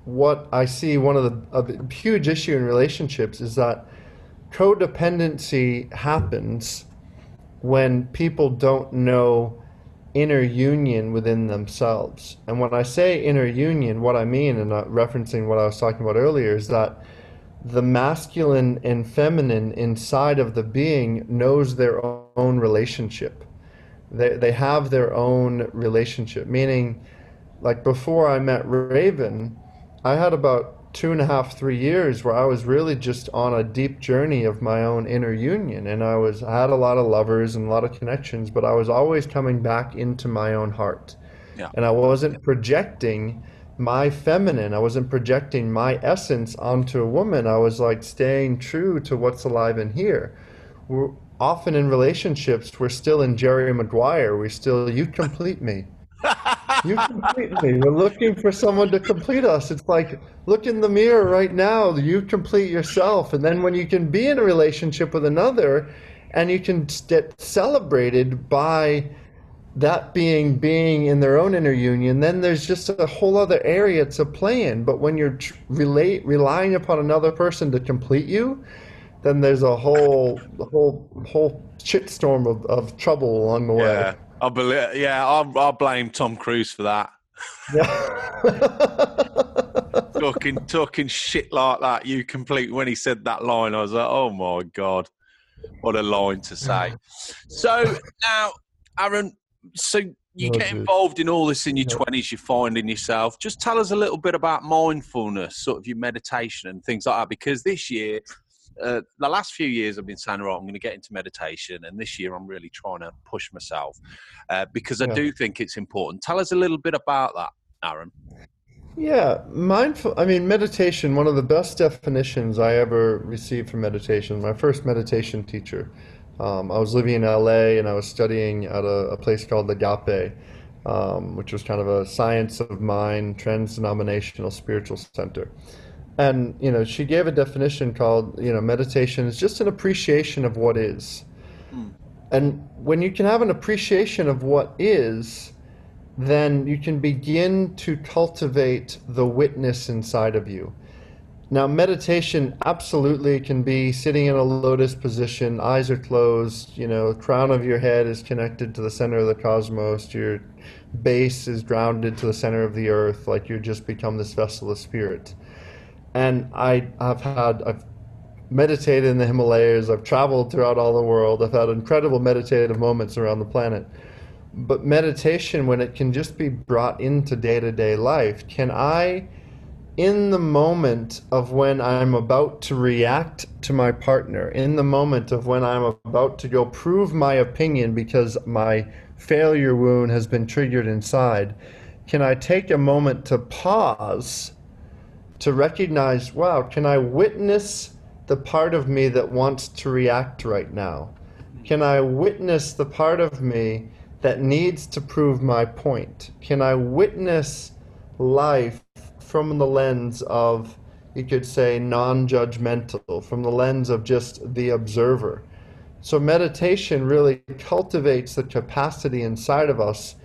what I see one of the a huge issue in relationships is that codependency happens when people don't know inner union within themselves. And when I say inner union, what I mean, and not referencing what I was talking about earlier, is that the masculine and feminine inside of the being knows their own relationship. They, they have their own relationship, meaning, like before I met Raven, I had about two and a half, three years where I was really just on a deep journey of my own inner union. And I was, I had a lot of lovers and a lot of connections, but I was always coming back into my own heart. Yeah. And I wasn't projecting my feminine, I wasn't projecting my essence onto a woman. I was like staying true to what's alive in here. We're often in relationships, we're still in Jerry Maguire. We're still, you complete me. You complete me. We're looking for someone to complete us. It's like, look in the mirror right now. You complete yourself. And then when you can be in a relationship with another and you can get celebrated by that being being in their own inner union, then there's just a whole other area to play in. But when you're relate, relying upon another person to complete you, then there's a whole, whole, whole shitstorm of, of trouble along the way. Yeah. I believe. Yeah, I'll, I'll blame Tom Cruise for that. Yeah. talking talking shit like that. You complete when he said that line. I was like, oh my god, what a line to say. So now, Aaron, so you get dude. involved in all this in your Yeah. twenties. You find in yourself. Just tell us a little bit about mindfulness, sort of your meditation and things like that. Because this year. Uh, the last few years, I've been saying, right, I'm going to get into meditation, and this year I'm really trying to push myself uh, because I Yeah. do think it's important. Tell us a little bit about that, Aaron. Yeah, mindful. I mean, meditation, one of the best definitions I ever received for meditation, my first meditation teacher. Um, I was living in LA and I was studying at a, a place called Agape, um, which was kind of a science of mind, trans denominational spiritual center. And, you know, she gave a definition called, you know, meditation is just an appreciation of what is. Hmm. And when you can have an appreciation of what is, then you can begin to cultivate the witness inside of you. Now, meditation absolutely can be sitting in a lotus position, eyes are closed, you know, crown of your head is connected to the center of the cosmos, your base is grounded to the center of the earth, like you just become this vessel of spirit. And I have had, I've meditated in the Himalayas, I've traveled throughout all the world, I've had incredible meditative moments around the planet. But meditation, when it can just be brought into day to day life, can I, in the moment of when I'm about to react to my partner, in the moment of when I'm about to go prove my opinion because my failure wound has been triggered inside, can I take a moment to pause, to recognize, wow, can I witness the part of me that wants to react right now? Can I witness the part of me that needs to prove my point? Can I witness life from the lens of, you could say, non judgmental, from the lens of just the observer? So, meditation really cultivates the capacity inside of us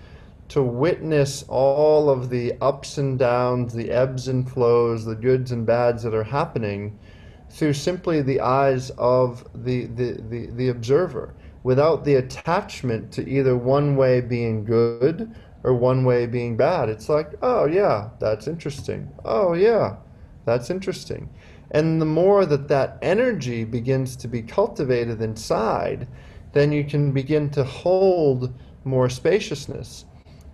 to witness all of the ups and downs, the ebbs and flows, the goods and bads that are happening through simply the eyes of the, the, the, the observer without the attachment to either one way being good or one way being bad. It's like, oh, yeah, that's interesting. Oh, yeah, that's interesting. And the more that that energy begins to be cultivated inside, then you can begin to hold more spaciousness.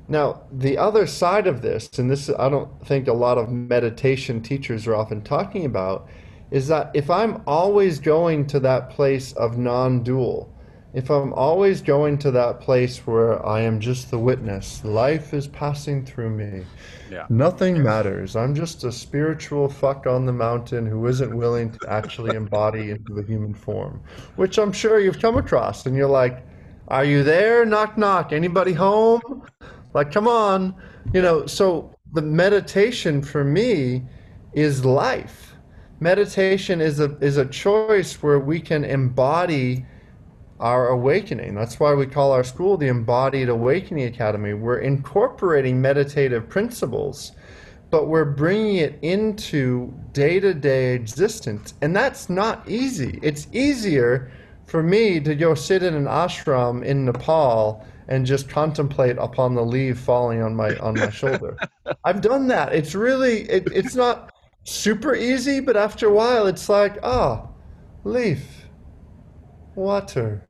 Now, the other side of this, and this I don't think a lot of meditation teachers are often talking about, is that if I'm always going to that place of non dual, if I'm always going to that place where I am just the witness, life is passing through me, Yeah. nothing matters, I'm just a spiritual fuck on the mountain who isn't willing to actually embody into the human form, which I'm sure you've come across, and you're like, are you there? Knock, knock. Anybody home? Like, come on. You know, so the meditation for me is life. Meditation is a is a choice where we can embody our awakening. That's why we call our school the Embodied Awakening Academy. We're incorporating meditative principles, but we're bringing it into day-to-day existence. And that's not easy. It's easier for me to go sit in an ashram in Nepal and just contemplate upon the leaf falling on my on my shoulder. I've done that. It's really it, it's not super easy, but after a while it's like, ah, leaf, water.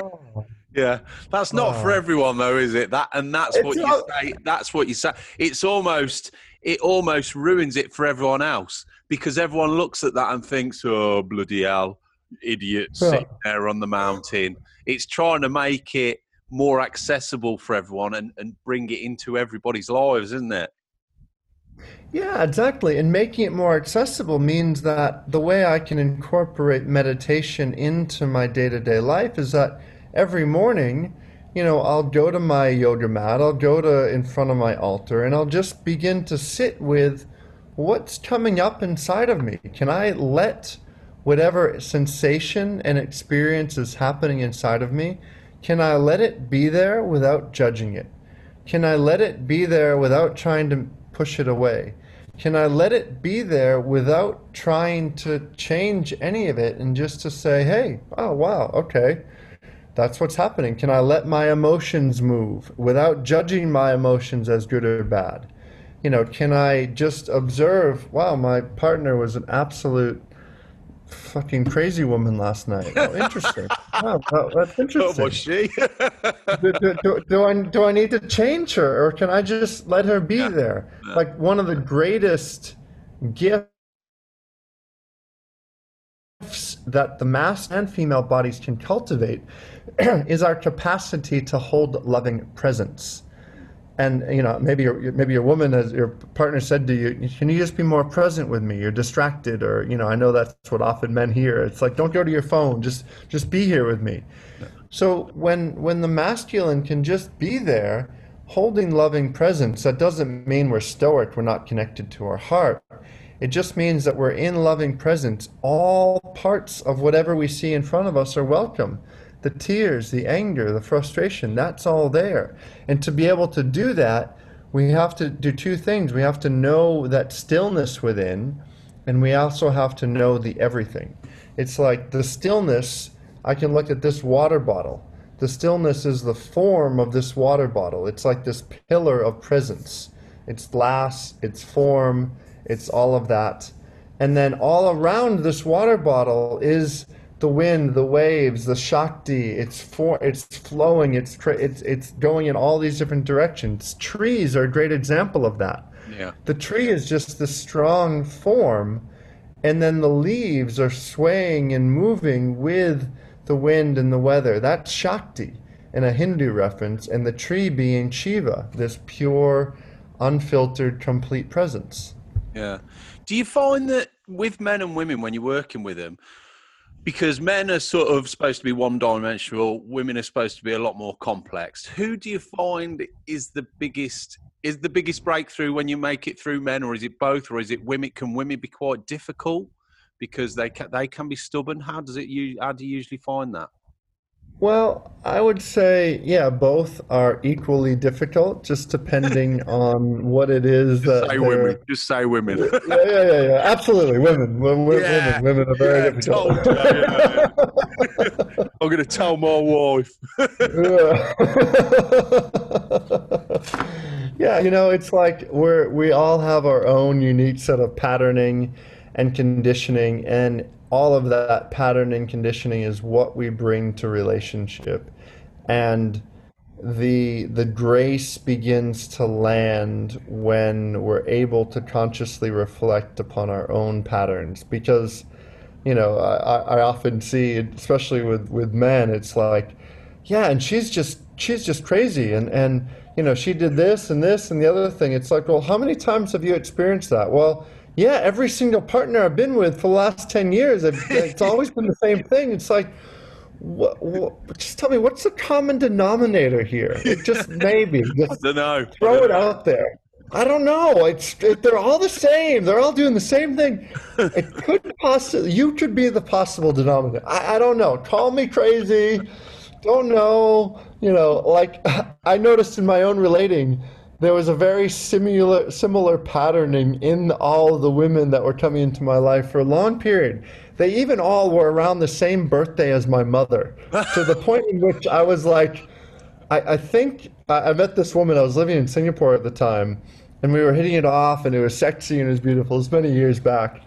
Oh. Yeah, that's not for Oh. everyone though, is it? That and that's It's what you not- say. That's what you say. It's almost it almost ruins it for everyone else because everyone looks at that and thinks, "Oh bloody hell, idiot Yeah. sitting there on the mountain." It's trying to make it more accessible for everyone and, and bring it into everybody's lives, isn't it? Yeah, exactly. And making it more accessible means that the way I can incorporate meditation into my day to day life is that every morning, you know, I'll go to my yoga mat, I'll go to in front of my altar, and I'll just begin to sit with what's coming up inside of me. Can I let whatever sensation and experience is happening inside of me, can I let it be there without judging it? Can I let it be there without trying to push it away? Can I let it be there without trying to change any of it and just to say, hey, oh, wow, okay. That's what's happening. Can I let my emotions move without judging my emotions as good or bad? You know, can I just observe, wow, my partner was an absolute fucking crazy woman last night. Oh, interesting. wow, that's interesting. Oh, was she? do, do, do, do, I, do I need to change her or can I just let her be yeah. there? Yeah. Like one of the greatest gifts that the mass and female bodies can cultivate is our capacity to hold loving presence. And you know, maybe your, maybe your woman, as your partner said to you, "Can you just be more present with me? You're distracted." Or you know, I know that's what often men hear. It's like, "Don't go to your phone. Just just be here with me." Yeah. So when when the masculine can just be there, holding loving presence, that doesn't mean we're stoic. We're not connected to our heart. It just means that we're in loving presence. All parts of whatever we see in front of us are welcome the tears, the anger, the frustration, that's all there. And to be able to do that, we have to do two things. We have to know that stillness within, and we also have to know the everything. It's like the stillness, I can look at this water bottle. The stillness is the form of this water bottle. It's like this pillar of presence. It's glass, it's form, it's all of that. And then all around this water bottle is the wind, the waves, the shakti. It's for it's flowing. It's it's it's going in all these different directions. Trees are a great example of that. Yeah. The tree is just the strong form, and then the leaves are swaying and moving with the wind and the weather. That's shakti in a Hindu reference, and the tree being Shiva, this pure, unfiltered, complete presence. Yeah. Do you find that with men and women when you're working with them? Because men are sort of supposed to be one dimensional women are supposed to be a lot more complex. Who do you find is the biggest is the biggest breakthrough when you make it through men or is it both or is it women can women be quite difficult? Because they can they can be stubborn. How does it you how do you usually find that well, I would say, yeah, both are equally difficult, just depending on what it is just that. Say women. Just say women. yeah, yeah, yeah, yeah. Absolutely, women. Women, yeah. women, women are very yeah, difficult. You, yeah, I'm going to tell my wife. yeah, you know, it's like we're we all have our own unique set of patterning and conditioning, and all of that pattern and conditioning is what we bring to relationship. And the the grace begins to land when we're able to consciously reflect upon our own patterns. Because you know I, I often see especially with with men it's like yeah and she's just she's just crazy and and you know she did this and this and the other thing. It's like well how many times have you experienced that? Well yeah, every single partner I've been with for the last 10 years, it's always been the same thing. It's like, what, what, just tell me, what's the common denominator here? just maybe. Just I don't know. Throw it out there. I don't know. It's it, they're all the same. They're all doing the same thing. It could possibly you could be the possible denominator. I, I don't know. Call me crazy. Don't know. You know, like I noticed in my own relating there was a very similar similar patterning in all the women that were coming into my life for a long period. They even all were around the same birthday as my mother, to the point in which I was like, I, I think I, I met this woman. I was living in Singapore at the time, and we were hitting it off, and it was sexy and it was beautiful. It was many years back.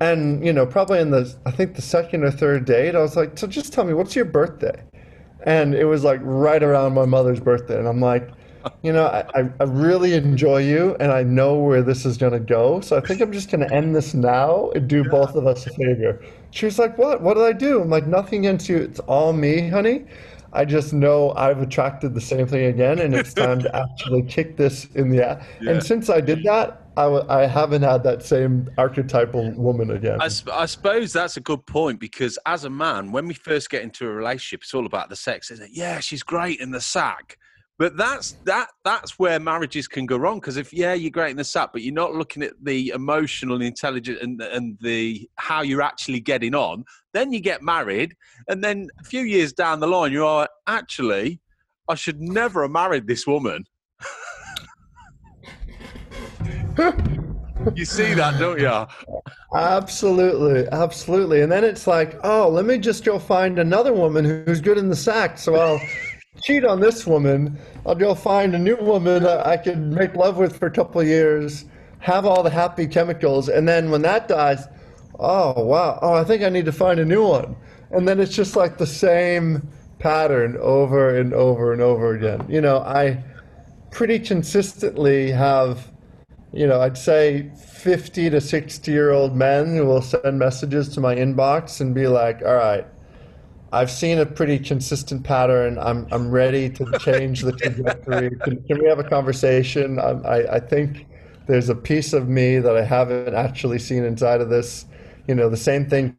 And you know, probably in the I think the second or third date, I was like, "So just tell me, what's your birthday?" And it was like right around my mother's birthday, and I'm like, you know, I, I really enjoy you and I know where this is going to go. So I think I'm just going to end this now and do yeah. both of us a favor. She was like, What? What did I do? I'm like, Nothing against you. It's all me, honey. I just know I've attracted the same thing again and it's time to actually kick this in the ass. Yeah. And since I did that, I w- I haven't had that same archetypal woman again. I, sp- I, suppose that's a good point because as a man, when we first get into a relationship, it's all about the sex, isn't it? Yeah, she's great in the sack. But that's that that's where marriages can go wrong because if yeah you're great in the sap, but you're not looking at the emotional intelligence and and the how you're actually getting on, then you get married, and then a few years down the line you're actually, I should never have married this woman. you see that, don't you? Absolutely, absolutely. And then it's like, oh, let me just go find another woman who's good in the sack. So I'll cheat on this woman. I'll go find a new woman I can make love with for a couple years, have all the happy chemicals, and then when that dies, oh wow, oh I think I need to find a new one. And then it's just like the same pattern over and over and over again. You know, I pretty consistently have, you know, I'd say 50 to 60 year old men who will send messages to my inbox and be like, all right, I've seen a pretty consistent pattern. I'm, I'm ready to change the trajectory. Can, can we have a conversation? I, I, I think there's a piece of me that I haven't actually seen inside of this. You know, the same thing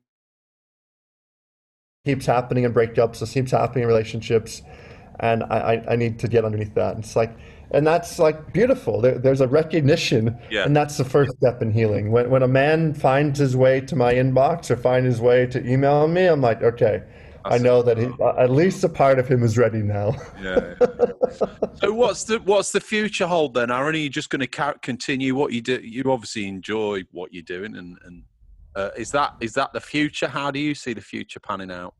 keeps happening in breakups. It keeps happening in relationships, and I, I, need to get underneath that. And it's like, and that's like beautiful. There, there's a recognition, yeah. and that's the first step in healing. When when a man finds his way to my inbox or find his way to email me, I'm like, okay. I know that he, at least a part of him is ready now. yeah, yeah. So what's the what's the future hold then, Aaron? Are you just going to continue what you do? You obviously enjoy what you're doing, and, and uh, is that is that the future? How do you see the future panning out?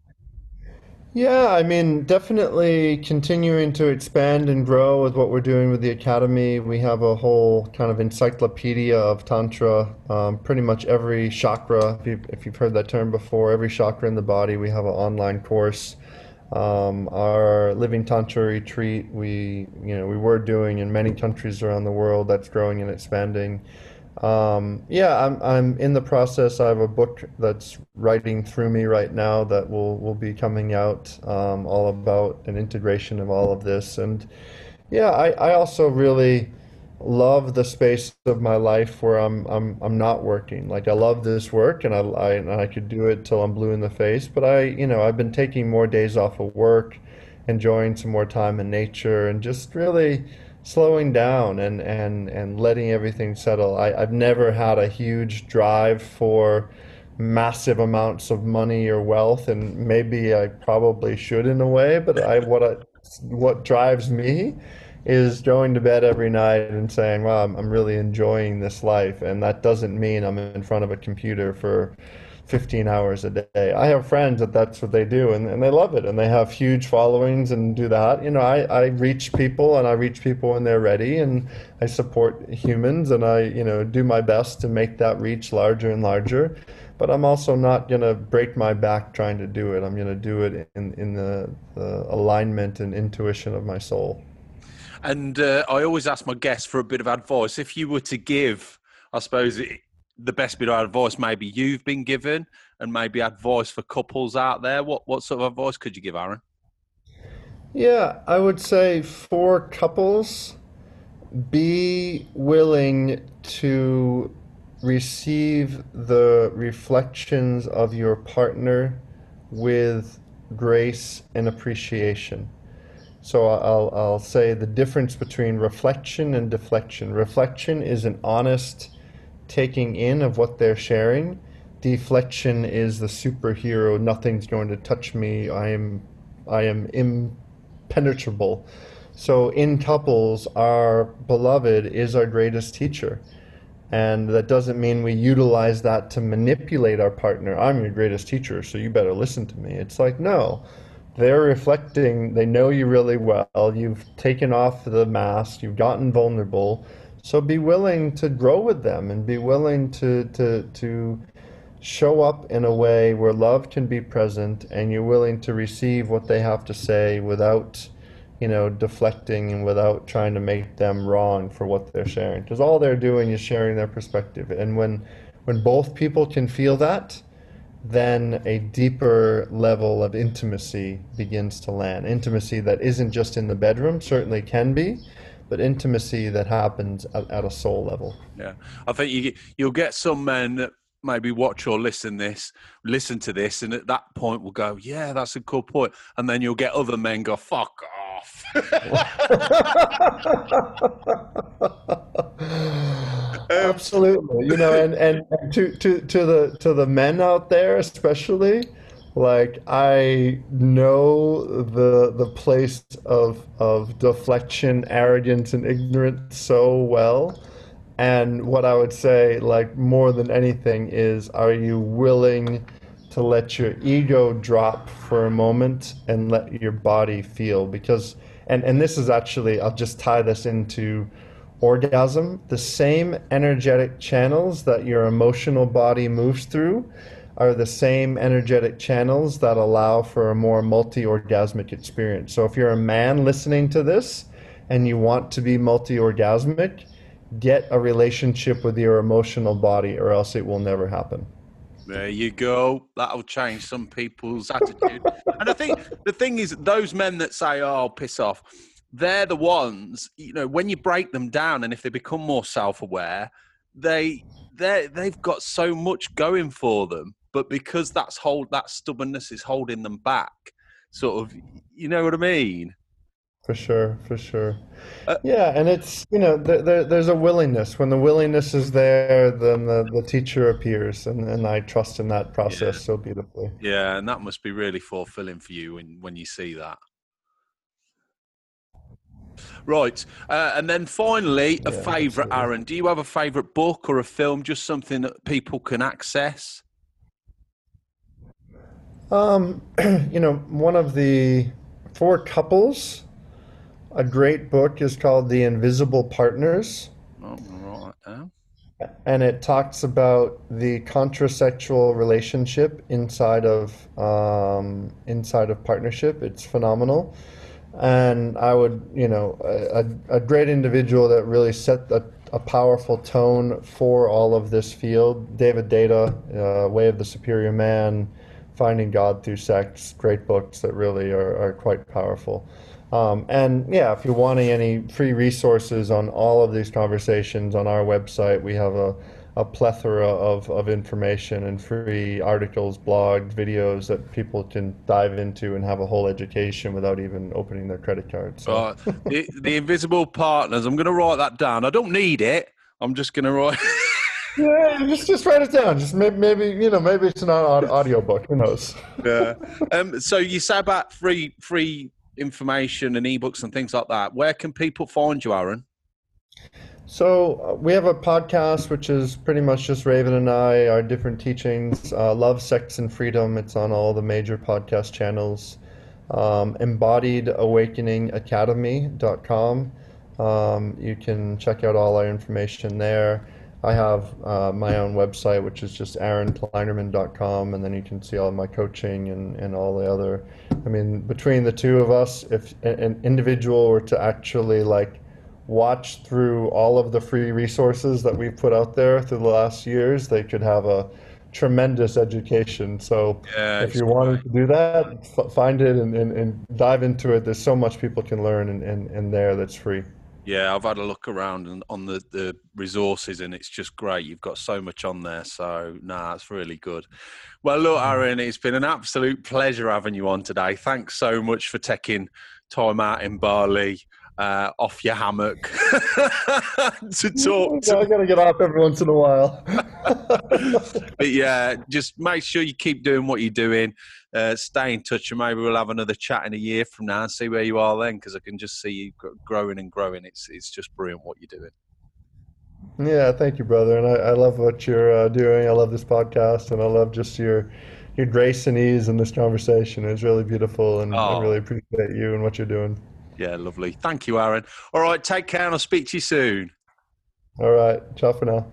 Yeah, I mean, definitely continuing to expand and grow with what we're doing with the academy. We have a whole kind of encyclopedia of tantra. Um, pretty much every chakra, if you've, if you've heard that term before, every chakra in the body, we have an online course. Um, our living tantra retreat, we you know we were doing in many countries around the world. That's growing and expanding. Um, yeah, I'm, I'm in the process. I have a book that's writing through me right now that will, will be coming out um, all about an integration of all of this. And yeah, I, I also really love the space of my life where I'm, I'm, I'm not working. Like I love this work and I, I, and I could do it till I'm blue in the face, but I, you know, I've been taking more days off of work, enjoying some more time in nature and just really, slowing down and, and, and letting everything settle. I, I've never had a huge drive for massive amounts of money or wealth, and maybe I probably should in a way. But I what I, what drives me is going to bed every night and saying, "Well, I'm, I'm really enjoying this life," and that doesn't mean I'm in front of a computer for 15 hours a day. I have friends that that's what they do and, and they love it and they have huge followings and do that. You know, I, I reach people and I reach people when they're ready and I support humans and I, you know, do my best to make that reach larger and larger. But I'm also not going to break my back trying to do it. I'm going to do it in, in the, the alignment and intuition of my soul. And uh, I always ask my guests for a bit of advice. If you were to give, I suppose, the best bit of advice maybe you've been given and maybe advice for couples out there? What what sort of advice could you give, Aaron? Yeah, I would say for couples, be willing to receive the reflections of your partner with grace and appreciation. So I'll, I'll say the difference between reflection and deflection. Reflection is an honest taking in of what they're sharing. Deflection is the superhero. Nothing's going to touch me. I am, I am impenetrable. So in couples, our beloved is our greatest teacher. And that doesn't mean we utilize that to manipulate our partner. I'm your greatest teacher, so you better listen to me. It's like, no, they're reflecting, they know you really well. You've taken off the mask, you've gotten vulnerable so be willing to grow with them and be willing to, to, to show up in a way where love can be present and you're willing to receive what they have to say without, you know, deflecting and without trying to make them wrong for what they're sharing. Because all they're doing is sharing their perspective. And when, when both people can feel that, then a deeper level of intimacy begins to land. Intimacy that isn't just in the bedroom, certainly can be, but intimacy that happens at, at a soul level. Yeah, I think you you'll get some men that maybe watch or listen this, listen to this, and at that point will go, "Yeah, that's a cool point," and then you'll get other men go, "Fuck off." Absolutely, you know, and, and to to to the to the men out there, especially like I know the the place of of deflection, arrogance, and ignorance so well, and what I would say, like more than anything, is are you willing to let your ego drop for a moment and let your body feel? Because, and, and this is actually, I'll just tie this into orgasm. The same energetic channels that your emotional body moves through are the same energetic channels that allow for a more multi orgasmic experience. So if you're a man listening to this and you want to be multi orgasmic, get a relationship with your emotional body or else it will never happen. There you go. That'll change some people's attitude. and I think the thing is, those men that say, "Oh, piss off," they're the ones. You know, when you break them down, and if they become more self-aware, they they they've got so much going for them. But because that's hold that stubbornness is holding them back, sort of, you know what I mean? For sure, for sure. Uh, yeah, and it's you know there, there, there's a willingness. When the willingness is there, then the, the teacher appears, and, and I trust in that process yeah. so beautifully. Yeah, and that must be really fulfilling for you when when you see that. Right, uh, and then finally, a yeah, favourite, Aaron. Do you have a favourite book or a film? Just something that people can access. Um, you know, one of the four couples a great book is called The Invisible Partners. Oh, right. And it talks about the contrasexual relationship inside of um, inside of partnership. It's phenomenal, and I would, you know, a, a great individual that really set a, a powerful tone for all of this field. David Deida, uh, Way of the Superior Man, Finding God Through Sex. Great books that really are, are quite powerful. Um, and yeah, if you're wanting any free resources on all of these conversations on our website, we have a, a plethora of, of information and free articles, blogs, videos that people can dive into and have a whole education without even opening their credit card. So. Uh, the, the invisible partners, I'm going to write that down. I don't need it. I'm just going to write. yeah, just just write it down. Just maybe, maybe you know maybe it's not an audio book. Who knows? yeah. Um. So you say about free free information and ebooks and things like that, where can people find you, Aaron? So uh, we have a podcast, which is pretty much just Raven and I, our different teachings. Uh, Love, Sex, and Freedom. It's on all the major podcast channels. Um, embodiedawakeningacademy.com. Um, you can check out all our information there. I have uh, my own website, which is just aaronkleinerman.com, and then you can see all my coaching and, and all the other. I mean, between the two of us, if an individual were to actually like watch through all of the free resources that we've put out there through the last years, they could have a tremendous education. So yeah, if you're wanting to do that, f- find it and, and, and dive into it. There's so much people can learn in, in, in there that's free. Yeah, I've had a look around and on the, the resources, and it's just great. You've got so much on there, so nah, it's really good. Well, look, mm-hmm. Aaron, it's been an absolute pleasure having you on today. Thanks so much for taking time out in Bali uh, off your hammock to talk. To... I got to get up every once in a while. but yeah, just make sure you keep doing what you're doing. Uh, stay in touch, and maybe we'll have another chat in a year from now and see where you are then. Because I can just see you growing and growing. It's it's just brilliant what you're doing. Yeah, thank you, brother. And I, I love what you're uh, doing. I love this podcast, and I love just your your grace and ease in this conversation. It's really beautiful, and oh. I really appreciate you and what you're doing. Yeah, lovely. Thank you, Aaron. All right, take care, and I'll speak to you soon. All right, ciao for now.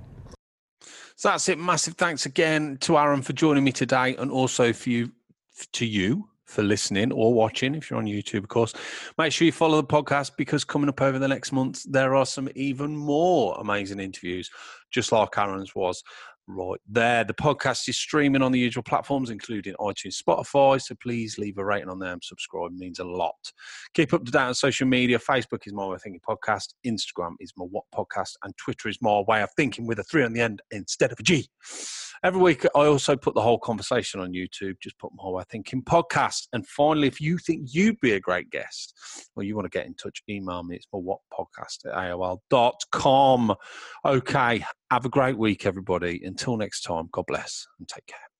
So that's it. Massive thanks again to Aaron for joining me today, and also for you to you for listening or watching if you're on YouTube, of course. Make sure you follow the podcast because coming up over the next month, there are some even more amazing interviews, just like Aaron's was right there. The podcast is streaming on the usual platforms, including iTunes, Spotify. So please leave a rating on there and subscribe. It means a lot. Keep up to date on social media. Facebook is my way of thinking podcast. Instagram is my what podcast, and Twitter is my way of thinking with a three on the end instead of a G. Every week, I also put the whole conversation on YouTube. Just put my way of thinking podcast. And finally, if you think you'd be a great guest or you want to get in touch, email me. It's my what podcast at AOL.com. Okay. Have a great week, everybody. Until next time, God bless and take care.